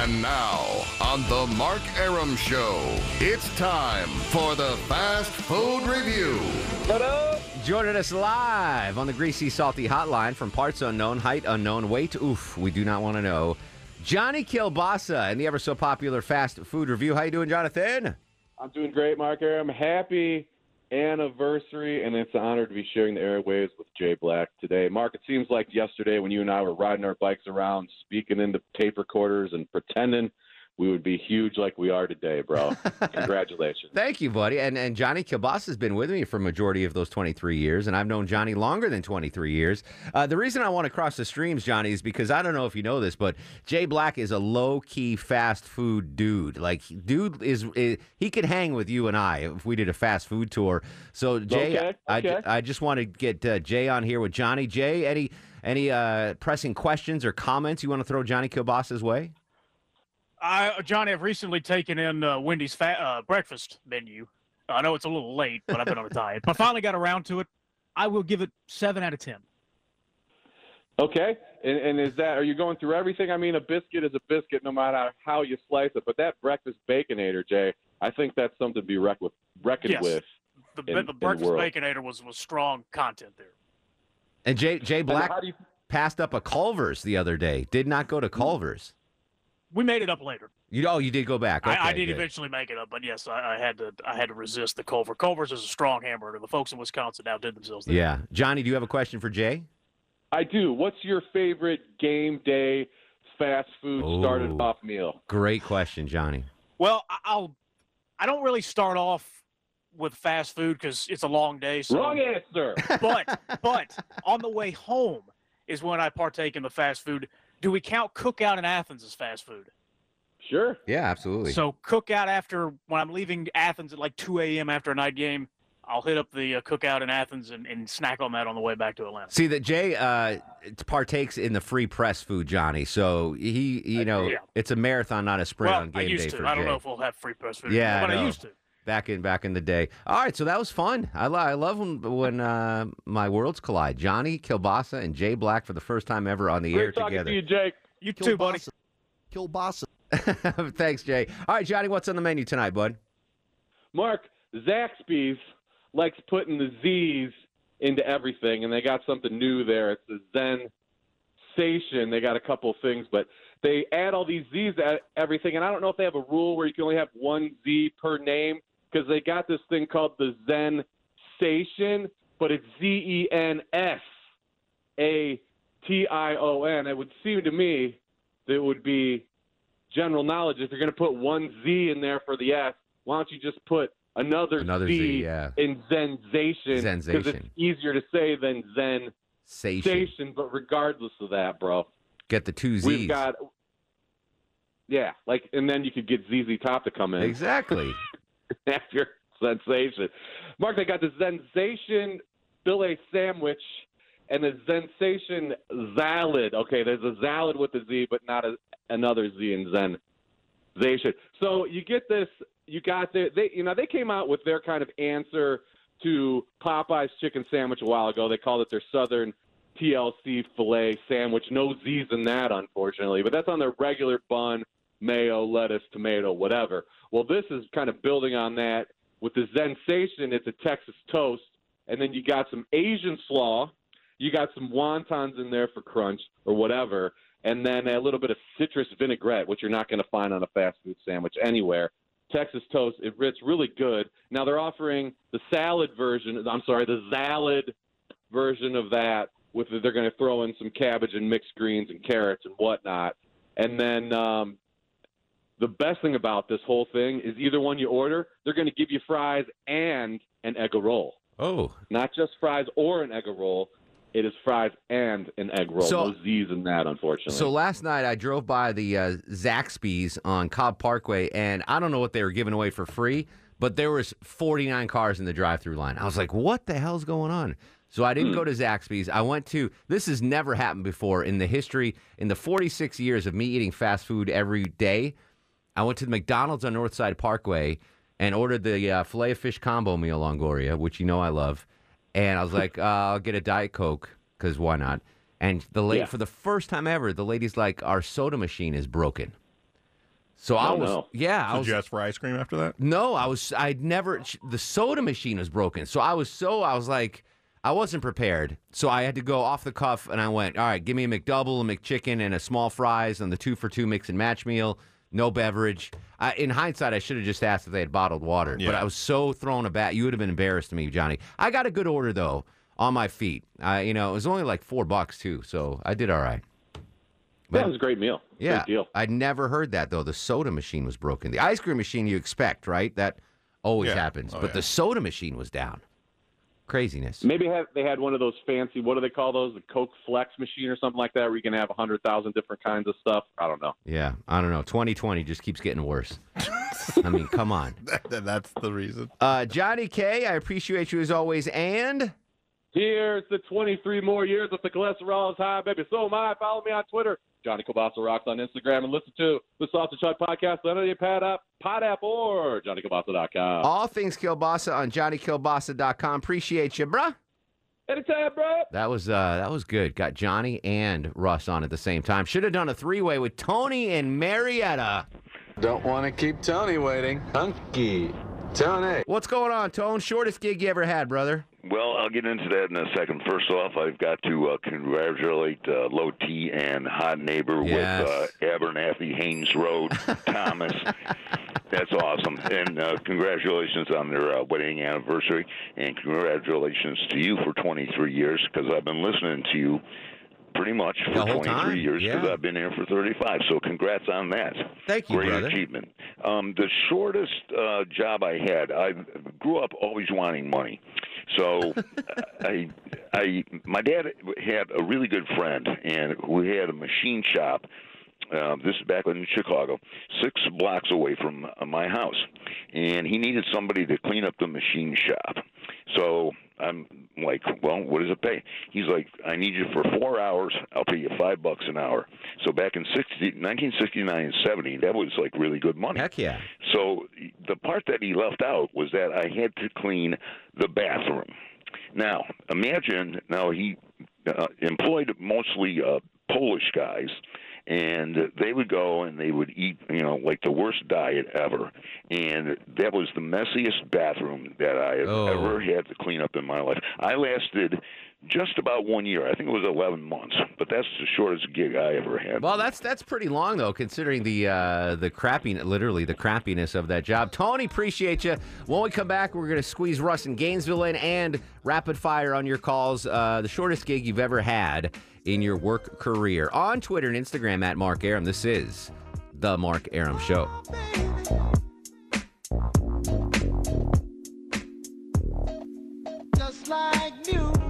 Speaker 19: And now, on the Mark Arum Show, it's time for the Fast Food Review. Hello.
Speaker 1: Joining us live on the Greasy Salty Hotline from parts unknown, height unknown, weight, oof, we do not want to know. Johnny Kilbasa and the ever so popular fast food review. How you doing, Jonathan?
Speaker 36: I'm doing great, Mark Arum. Happy anniversary, and it's an honor to be sharing the airwaves with Jay Black today. Mark, it seems like yesterday when you and I were riding our bikes around, speaking into tape recorders and pretending we would be huge like we are today, bro. Congratulations.
Speaker 1: Thank you, buddy. And and Johnny Kilbasa has been with me for majority of those 23 years, and I've known Johnny longer than 23 years. Uh, the reason I want to cross the streams, Johnny, is because I don't know if you know this, but Jay Black is a low key fast food dude. Like, dude is, is he could hang with you and I if we did a fast food tour. So Jay,
Speaker 36: Okay,
Speaker 1: I,
Speaker 36: okay.
Speaker 1: I just want to get uh, Jay on here with Johnny. Jay, any any uh, pressing questions or comments you want to throw Johnny Kilbasa's way?
Speaker 35: I, Johnny, I've recently taken in uh, Wendy's fa- uh, breakfast menu. I know it's a little late, but I've been on a diet. But I finally got around to it. I will give it seven out of ten.
Speaker 36: Okay, and, and is that are you going through everything? I mean, a biscuit is a biscuit, no matter how you slice it. But that breakfast baconator, Jay, I think that's something to be reck with, reckoned
Speaker 35: Yes.
Speaker 36: with.
Speaker 35: The,
Speaker 36: in- in
Speaker 35: the
Speaker 36: the
Speaker 35: breakfast
Speaker 36: world.
Speaker 35: baconator was was strong content there.
Speaker 1: And Jay Jay Black
Speaker 36: you-
Speaker 1: passed up a Culver's the other day. Did not go to Culver's.
Speaker 35: We made it up later.
Speaker 1: You oh, you did go back. Okay,
Speaker 35: I, I did
Speaker 1: good.
Speaker 35: eventually make it up, but yes, I, I had to. I had to resist the Culver. Culver's is a strong hamburger. The folks in Wisconsin outdid themselves. There.
Speaker 1: Yeah, Johnny, do you have a question for Jay?
Speaker 36: I do. What's your favorite game day fast food started off meal?
Speaker 1: Great question, Johnny.
Speaker 35: Well, I- I'll. I don't really start off with fast food because it's a long day. So.
Speaker 36: Wrong answer.
Speaker 35: But but on the way home is when I partake in the fast food. Do we count cookout in Athens as fast food?
Speaker 36: Sure.
Speaker 1: Yeah, absolutely.
Speaker 35: So cookout after when I'm leaving Athens at like 2 a.m. after a night game, I'll hit up the uh, cookout in Athens and, and snack on that on the way back to Atlanta.
Speaker 1: See that Jay uh, partakes in the free press food, Johnny. So he, you know,
Speaker 35: yeah.
Speaker 1: it's a marathon, not a sprint
Speaker 35: well,
Speaker 1: on
Speaker 35: I
Speaker 1: game
Speaker 35: used
Speaker 1: day
Speaker 35: to.
Speaker 1: for
Speaker 35: I don't
Speaker 1: Jay.
Speaker 35: know if we'll have free press food,
Speaker 1: Yeah,
Speaker 35: but
Speaker 1: I
Speaker 35: I,
Speaker 1: know.
Speaker 35: used to.
Speaker 1: Back in back in the day. All right, so that was fun. I, lo- I love when when uh, my worlds collide. Johnny Kilbasa and Jay Black for the first time ever on the air
Speaker 36: Great talking
Speaker 1: together.
Speaker 36: to you, Jake.
Speaker 35: You too, buddy.
Speaker 37: Kilbasa.
Speaker 1: Thanks, Jay. All right, Johnny, what's on the menu tonight, bud?
Speaker 36: Mark, Zaxby's likes putting the Z's into everything, and they got something new there. It's the Zen Station. They got a couple things, but they add all these Z's to everything, and I don't know if they have a rule where you can only have one Z per name because they got this thing called the Zen Station, but it's Z E N S A T I O N. It would seem to me that it would be general knowledge. If you're going to put one Z in there for the S, why don't you just put another,
Speaker 1: Another
Speaker 36: Z,
Speaker 1: Z, yeah.
Speaker 36: in Zenzation? Because it's easier to say than Zen. Station. But regardless of that, bro,
Speaker 1: Get the two Z's.
Speaker 36: we've got. Yeah, like, and then you could get ZZ Top to come in.
Speaker 1: Exactly.
Speaker 36: after sensation. Mark, they got the sensation Filet sandwich, and the Sensation salad. Okay, there's a salad with a Z, but not a, another Z in Zensation. So you get this. You got the they you know they came out with their kind of answer to Popeye's chicken sandwich a while ago. They called it their Southern TLC filet sandwich. No Z's in that, unfortunately, but that's on their regular bun, mayo, lettuce, tomato, whatever. Well, this is kind of building on that. With the Sensation, it's a Texas toast, and then you got some Asian slaw, you got some wontons in there for crunch or whatever, and then a little bit of citrus vinaigrette, which you're not going to find on a fast food sandwich anywhere. Texas toast, it, it's really good. Now they're offering the salad version. I'm sorry, the salad version of that. With they're going to throw in some cabbage and mixed greens and carrots and whatnot. And then um, the best thing about this whole thing is either one you order, they're going to give you fries and an egg roll.
Speaker 1: Oh,
Speaker 36: Not just fries or an egg roll. It is fries and an egg roll.
Speaker 1: So-
Speaker 36: no Z's in that, unfortunately.
Speaker 1: So last night I drove by the uh, Zaxby's on Cobb Parkway, and I don't know what they were giving away for free, but there was 49 cars in the drive-through line. I was like, "What the hell's going on?" So I didn't go to Zaxby's. I went to. This has never happened before in the history in the 46 years of me eating fast food every day. I went to the McDonald's on Northside Parkway and ordered the uh, filet of fish combo meal Longoria, which you know I love. And I was like, uh, I'll get a Diet Coke because why not? And the lady,
Speaker 36: Yeah.
Speaker 1: for the first time ever, the lady's like, our soda machine is broken. So I
Speaker 9: Oh,
Speaker 1: was,
Speaker 9: no.
Speaker 1: yeah, I was.
Speaker 9: did you ask for ice cream after that?
Speaker 1: No, I was. I'd never. The soda machine was broken, so I was so. I was like, I wasn't prepared, so I had to go off the cuff, and I went, all right, give me a McDouble, a McChicken, and a small fries on the two for two mix and match meal. No beverage. I, in hindsight, I should have just asked if they had bottled water, but I was so thrown aback. You would have been embarrassed to me, Johnny. I got a good order though on my feet. I, you know, it was only like four bucks too, so I did all right.
Speaker 36: that was a great meal.
Speaker 1: Yeah,
Speaker 36: Great deal.
Speaker 1: I'd never heard that though. The soda machine was broken. The ice cream machine you expect, right? That always
Speaker 36: Yeah.
Speaker 1: happens.
Speaker 36: Oh,
Speaker 1: but
Speaker 36: yeah.
Speaker 1: the soda machine was down. Craziness.
Speaker 36: Maybe have, they had one of those fancy, what do they call those? The Coke Flex machine or something like that, where you can have a 100,000 different kinds of stuff. I don't know.
Speaker 1: Yeah, I don't know. 2020 just keeps getting worse. I mean, come on.
Speaker 9: That's the reason.
Speaker 1: Uh, Johnny K, I appreciate you as always. And
Speaker 36: Here's the 23 more years if the cholesterol is high, baby. So am I. Follow me on Twitter. Johnny Cabasa Rocks on Instagram and listen to the Sausage Hut podcast on any Pod app, Pod app or JohnnyCabasa.com.
Speaker 1: all things Kilbasa on JohnnyKilbasa.com. Appreciate you, bruh.
Speaker 36: Anytime, bro.
Speaker 1: That was uh, that was good. Got Johnny and Russ on at the same time. Should have done a three way with Tony and Marietta.
Speaker 37: Don't want to keep Tony waiting. Hunky. Tony.
Speaker 1: What's going on, Tone? Shortest gig you ever had, brother?
Speaker 38: Well, I'll get into that in a second. First off, I've got to uh, congratulate uh, Low T and Hot Neighbor
Speaker 1: Yes.
Speaker 38: with uh, Abernathy Haynes Road, Thomas. That's awesome. And uh, congratulations on their uh, wedding anniversary. And congratulations to you for 23 years because I've been listening to you pretty much for 23
Speaker 1: time?
Speaker 38: years because
Speaker 1: Yeah.
Speaker 38: I've been here for 35. So congrats on that.
Speaker 1: Thank you,
Speaker 38: Great
Speaker 1: brother.
Speaker 38: achievement. Um, the shortest uh, job I had, I grew up always wanting money. So I, I, my dad had a really good friend, and who had a machine shop. Uh, this is back in Chicago, six blocks away from uh, my house, and he needed somebody to clean up the machine shop. So I'm like, well, what does it pay? He's like, I need you for four hours. I'll pay you five bucks an hour. So back in 60, 1969 and 70, that was like really good money.
Speaker 1: Heck yeah.
Speaker 38: So the part that he left out was that I had to clean the bathroom. Now, imagine now he uh, employed mostly uh, Polish guys, and they would go and they would eat, you know, like the worst diet ever. And that was the messiest bathroom that I have
Speaker 1: Oh.
Speaker 38: ever had to clean up in my life. I lasted just about one year. I think it was 11 months, but that's the shortest gig I ever had.
Speaker 1: Well, that's that's pretty long though, considering the uh, the crappy, literally the crappiness of that job. Tony, appreciate you. When we come back, we're gonna squeeze Russ in Gainesville in and rapid fire on your calls. Uh, the shortest gig you've ever had in your work career on Twitter and Instagram at Mark Arum. This is the Mark Arum Show.
Speaker 24: Like.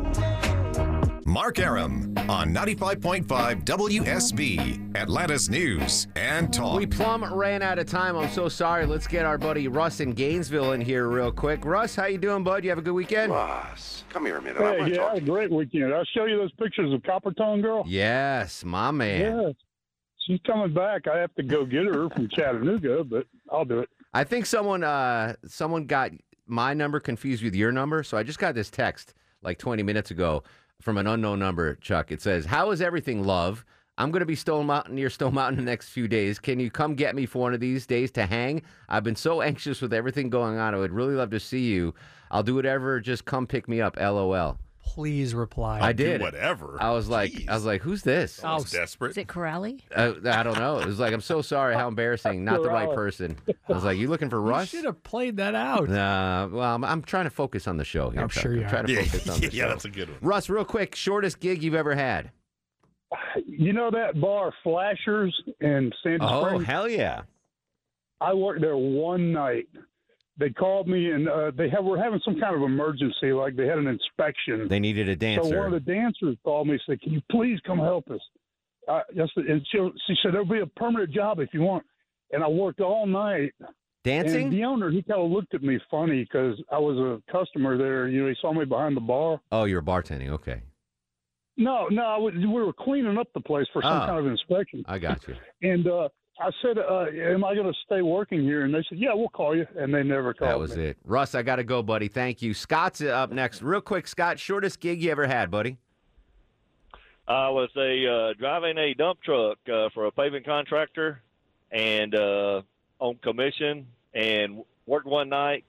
Speaker 31: Mark Arum on 95.5 WSB, Atlanta's News and Talk.
Speaker 1: We plumb ran out of time. I'm so sorry. Let's get our buddy Russ in Gainesville in here real quick. Russ, how you doing, bud? You have a good weekend?
Speaker 34: Russ, come here a minute.
Speaker 39: Hey,
Speaker 34: want to
Speaker 39: yeah,
Speaker 34: talk.
Speaker 39: had a great weekend. I'll show you those pictures of Copper Tone Girl.
Speaker 1: Yes, my man.
Speaker 39: Yes. She's coming back. I have to go get her from Chattanooga, but I'll do it.
Speaker 1: I think someone uh someone got my number confused with your number, so I just got this text like 20 minutes ago from an unknown number, Chuck. It says, "How is everything, love? I'm going to be Stone Mountain near Stone Mountain in the next few days. Can you come get me for one of these days to hang? I've been so anxious with everything going on. I would really love to see you. I'll do whatever. Just come pick me up. LOL."
Speaker 20: Please reply.
Speaker 1: I did
Speaker 9: whatever.
Speaker 1: I was like, I was like, "Who's this?"
Speaker 20: Oh,
Speaker 9: desperate.
Speaker 15: Is it Corrali?
Speaker 1: Uh, I don't know. It was like, I'm so sorry. How embarrassing. Not the right person. I was like, you looking for
Speaker 20: You
Speaker 1: Russ?
Speaker 20: should have played that out.
Speaker 1: Nah, well, I'm, I'm trying to focus on the show here.
Speaker 20: I'm
Speaker 1: Chuck.
Speaker 20: sure you
Speaker 1: I'm trying to
Speaker 9: are.
Speaker 1: focus on the
Speaker 9: Yeah,
Speaker 1: show.
Speaker 9: that's a good one.
Speaker 1: Russ, real quick, shortest gig you've ever had?
Speaker 39: You know that bar Flashers in Sandy
Speaker 1: Oh,
Speaker 39: Springs?
Speaker 1: hell yeah.
Speaker 39: I worked there one night. They called me and uh, they have were having some kind of emergency, like they had an inspection.
Speaker 1: They needed a dancer.
Speaker 39: So one of the dancers called me and said, "Can you please come help us?" Uh, yes, and she, she said there'll be a permanent job if you want. And I worked all night.
Speaker 1: Dancing?
Speaker 39: And the owner, he kind of looked at me funny because I was a customer there. You know, he saw me behind the bar.
Speaker 1: Oh, you were bartending. Okay.
Speaker 39: No, no, I was, we were cleaning up the place for some
Speaker 1: Oh.
Speaker 39: kind of inspection.
Speaker 1: I got you.
Speaker 39: And uh, I said, uh, "Am I going to stay working here?" And they said, "Yeah, we'll call you." And they never called
Speaker 1: That was
Speaker 39: me.
Speaker 1: it. Russ, I got to go, buddy. Thank you. Scott's up next. Real quick, Scott, shortest gig you ever had, buddy?
Speaker 40: I was a uh, driving a dump truck uh, for a paving contractor, and uh, on commission, and worked one night.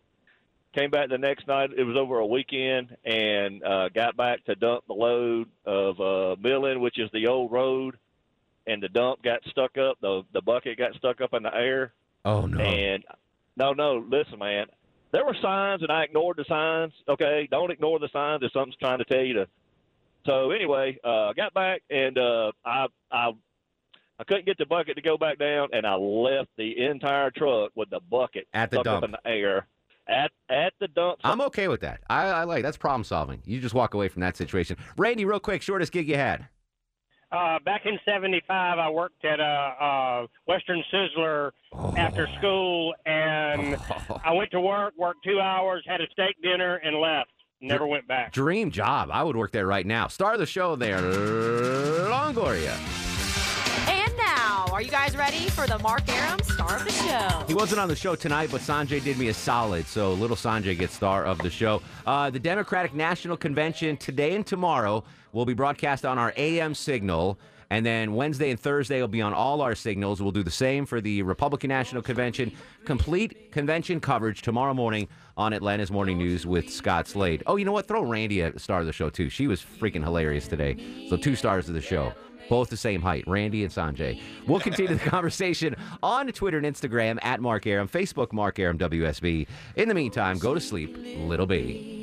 Speaker 40: Came back the next night. It was over a weekend, and uh, got back to dump the load of uh, milling, which is the old road, and the dump got stuck up. The the bucket got stuck up in the air.
Speaker 1: Oh no!
Speaker 40: And no, no, listen, man. There were signs, and I ignored the signs. Okay, don't ignore the signs if something's trying to tell you to. So anyway, uh, I got back, and uh, I I I couldn't get the bucket to go back down, and I left the entire truck with the bucket
Speaker 1: At the
Speaker 40: stuck
Speaker 1: dump.
Speaker 40: up in the air at at the dump.
Speaker 1: I'm okay with that. I, I like that's problem solving. You just walk away from that situation. Randy, real quick, shortest gig you had?
Speaker 41: Uh, back in '75, I worked at a, uh Western Sizzler after school, and I went to work, worked two hours, had a steak dinner, and left. Never went back.
Speaker 1: Dream job. I would work there right now. Star of the show there, Longoria.
Speaker 42: And now, are you guys ready for the Mark Arum star of the show?
Speaker 1: He wasn't on the show tonight, but Sanjay did me a solid, so little Sanjay gets star of the show. Uh, the Democratic National Convention today and tomorrow will be broadcast on our AM signal. And then Wednesday and Thursday will be on all our signals. We'll do the same for the Republican National Convention. Complete convention coverage tomorrow morning on Atlanta's Morning News with Scott Slade. Oh, you know what? Throw Randy a star of the show, too. She was freaking hilarious today. So, two stars of the show. Both the same height, Randy and Sanjay. We'll continue the conversation on Twitter and Instagram at Mark Arum, Facebook Mark Arum WSB. In the meantime, go to sleep, little baby.